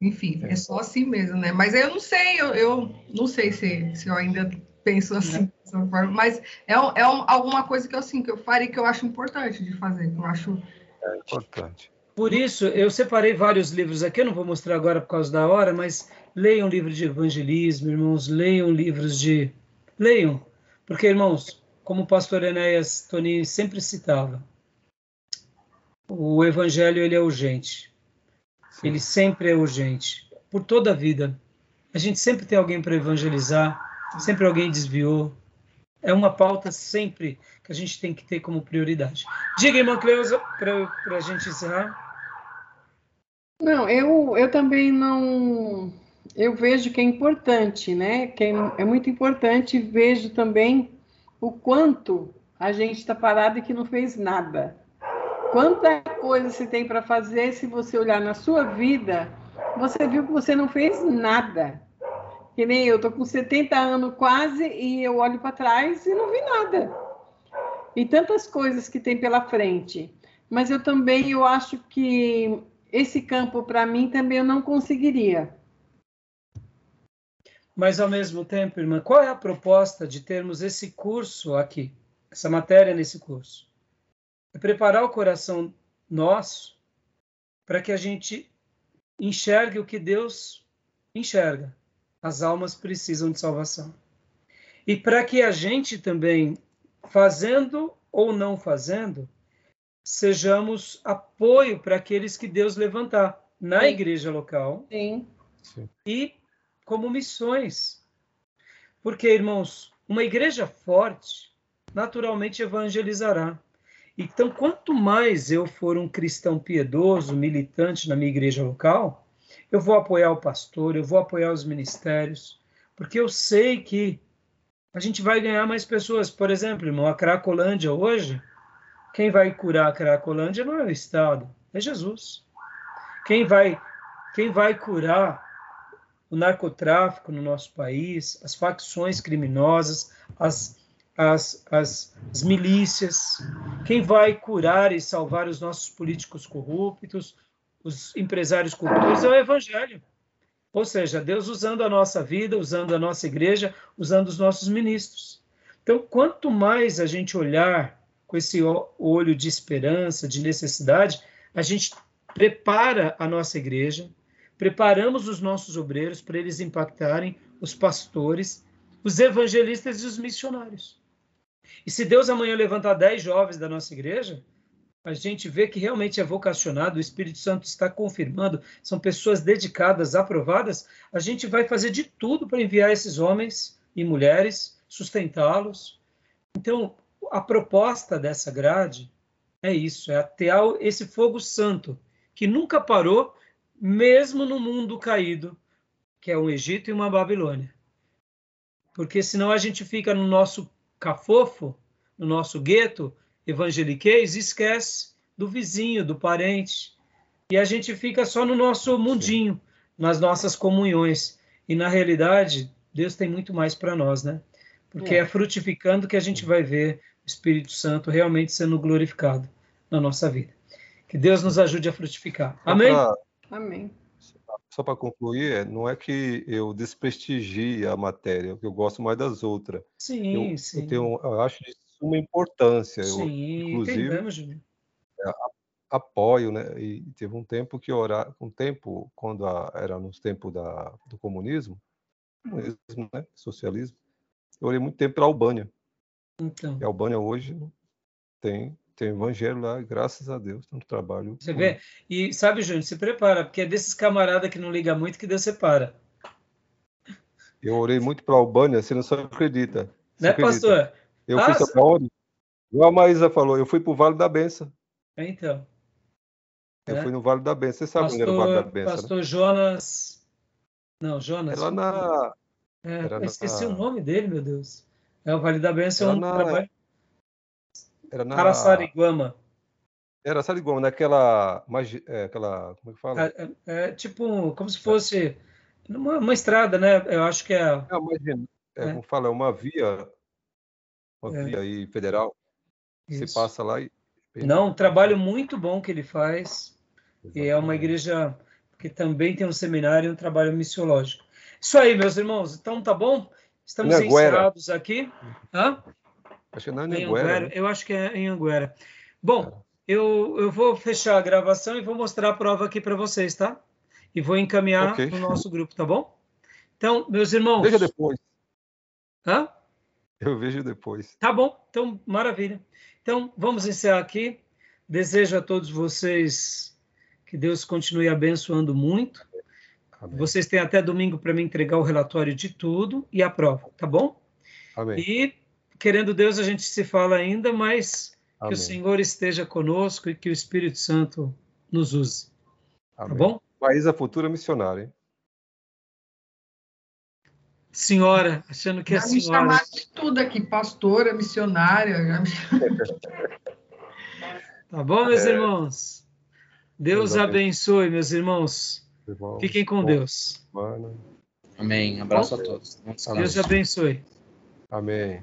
enfim, é, é só assim mesmo, né? Mas eu não sei, eu, eu não sei se, se eu ainda penso assim, é. mas é, é um, alguma coisa que eu, assim, que eu faria que eu acho importante de fazer, que eu acho... É importante. Por isso, eu separei vários livros aqui, eu não vou mostrar agora por causa da hora, mas leiam livros de evangelismo, irmãos, leiam livros de... Leiam, porque, irmãos, como o pastor Enéas Toni sempre citava, o evangelho ele é urgente. Sim. Ele sempre é urgente. Por toda a vida. A gente sempre tem alguém para evangelizar, sempre alguém desviou. É uma pauta sempre que a gente tem que ter como prioridade. Diga, irmã Cleusa, para a gente encerrar. Não, eu, eu também não. Eu vejo que é importante, né? Que é, é muito importante. Vejo também o quanto a gente está parado e que não fez nada. Quanta coisa se tem para fazer se você olhar na sua vida, você viu que você não fez nada. Que nem eu, tô com 70 anos quase e eu olho para trás e não vi nada. E tantas coisas que tem pela frente. Mas eu também eu acho que esse campo para mim também eu não conseguiria. Mas ao mesmo tempo, irmã, qual é a proposta de termos esse curso aqui, essa matéria nesse curso? é preparar o coração nosso para que a gente enxergue o que Deus enxerga. As almas precisam de salvação. E para que a gente também, fazendo ou não fazendo, sejamos apoio para aqueles que Deus levantar na Sim. igreja local Sim. e como missões. Porque, irmãos, uma igreja forte naturalmente evangelizará. Então, quanto mais eu for um cristão piedoso, militante na minha igreja local, eu vou apoiar o pastor, eu vou apoiar os ministérios, porque eu sei que a gente vai ganhar mais pessoas. Por exemplo, irmão, a Cracolândia hoje, quem vai curar a Cracolândia não é o Estado, é Jesus. Quem vai, quem vai curar o narcotráfico no nosso país, as facções criminosas, as as, as, as milícias, quem vai curar e salvar os nossos políticos corruptos, os empresários corruptos, é o Evangelho. Ou seja, Deus usando a nossa vida, usando a nossa igreja, usando os nossos ministros. Então, quanto mais a gente olhar com esse olho de esperança, de necessidade, a gente prepara a nossa igreja, preparamos os nossos obreiros para eles impactarem os pastores, os evangelistas e os missionários. E se Deus amanhã levantar dez jovens da nossa igreja, a gente vê que realmente é vocacionado, o Espírito Santo está confirmando, são pessoas dedicadas, aprovadas, a gente vai fazer de tudo para enviar esses homens e mulheres, sustentá-los. Então, a proposta dessa grade é isso, é atear esse fogo santo, que nunca parou, mesmo no mundo caído, que é o Egito e uma Babilônia. Porque senão a gente fica no nosso cafofo, no nosso gueto evangeliquez, esquece do vizinho, do parente. E a gente fica só no nosso mundinho, nas nossas comunhões. E na realidade, Deus tem muito mais para nós, né? Porque é. é frutificando que a gente vai ver Espírito Santo realmente sendo glorificado na nossa vida. Que Deus nos ajude a frutificar. Amém? Amém só para concluir, é, não é que eu desprestigie a matéria, que eu gosto mais das outras. Sim, eu, sim. Eu, tenho, eu acho de suma importância. Sim, eu, inclusive, é, apoio, né? E teve um tempo que orar, um tempo quando a, era nos tempos da, do comunismo, comunismo, né? Socialismo, eu orei muito tempo pela Albânia. Então. E a Albânia hoje tem tem evangelho lá, graças a Deus, tanto trabalho. Você vê? E sabe, Júnior, se prepara, porque é desses camaradas que não liga muito que Deus separa. Eu orei muito para a Albânia, você não só acredita. Você né, acredita? pastor? Eu ah, fui para onde? Igual a Maísa falou, eu fui para o Vale da Benção. Então. Eu É. fui no Vale da Benção. Você sabe onde era o Vale da Pastor, Benção, né? pastor Jonas. Não, Jonas. É lá na. É, era eu esqueci na- o nome dele, meu Deus. É o Vale da Benção, é um na- trabalho. Era na. Araçariguama. Era Sariguama, naquela. é, aquela. Como é que fala? É, é, é tipo, como se fosse uma, uma estrada, né? Eu acho que é. É, imagina, é, É. como fala, é uma via. Uma É. via aí federal. Você Isso. passa lá e. Não, um trabalho muito bom que ele faz. E é uma igreja que também tem um seminário e um trabalho missiológico. Isso aí, meus irmãos. Então, tá bom? Estamos Anhanguera. encerrados aqui. Hã? Acho que não é Em Anhanguera, Anguera? né? Eu acho que é em Anguera. Bom, eu, eu vou fechar a gravação e vou mostrar a prova aqui para vocês, tá? E vou encaminhar Ok. no nosso grupo, tá bom? Então, meus irmãos. Veja depois. Hã? Eu vejo depois. Tá bom, então maravilha. Então vamos encerrar aqui. Desejo a todos vocês que Deus continue abençoando muito. Amém. Vocês têm até domingo para me entregar o relatório de tudo e a prova, tá bom? Amém. E querendo Deus a gente se fala ainda, mas que Amém. o Senhor esteja conosco e que o Espírito Santo nos use, tá Amém. bom? Maísa, futura missionária, hein? Senhora, achando que é Já me senhora. chamaram de tudo aqui, pastora, missionária. já me- Tá bom, meus É. irmãos? Deus abençoe, meus irmãos. Irmão, Fiquem com bom Deus. semana. Amém. Abraço a todos. Deus abençoe. Amém.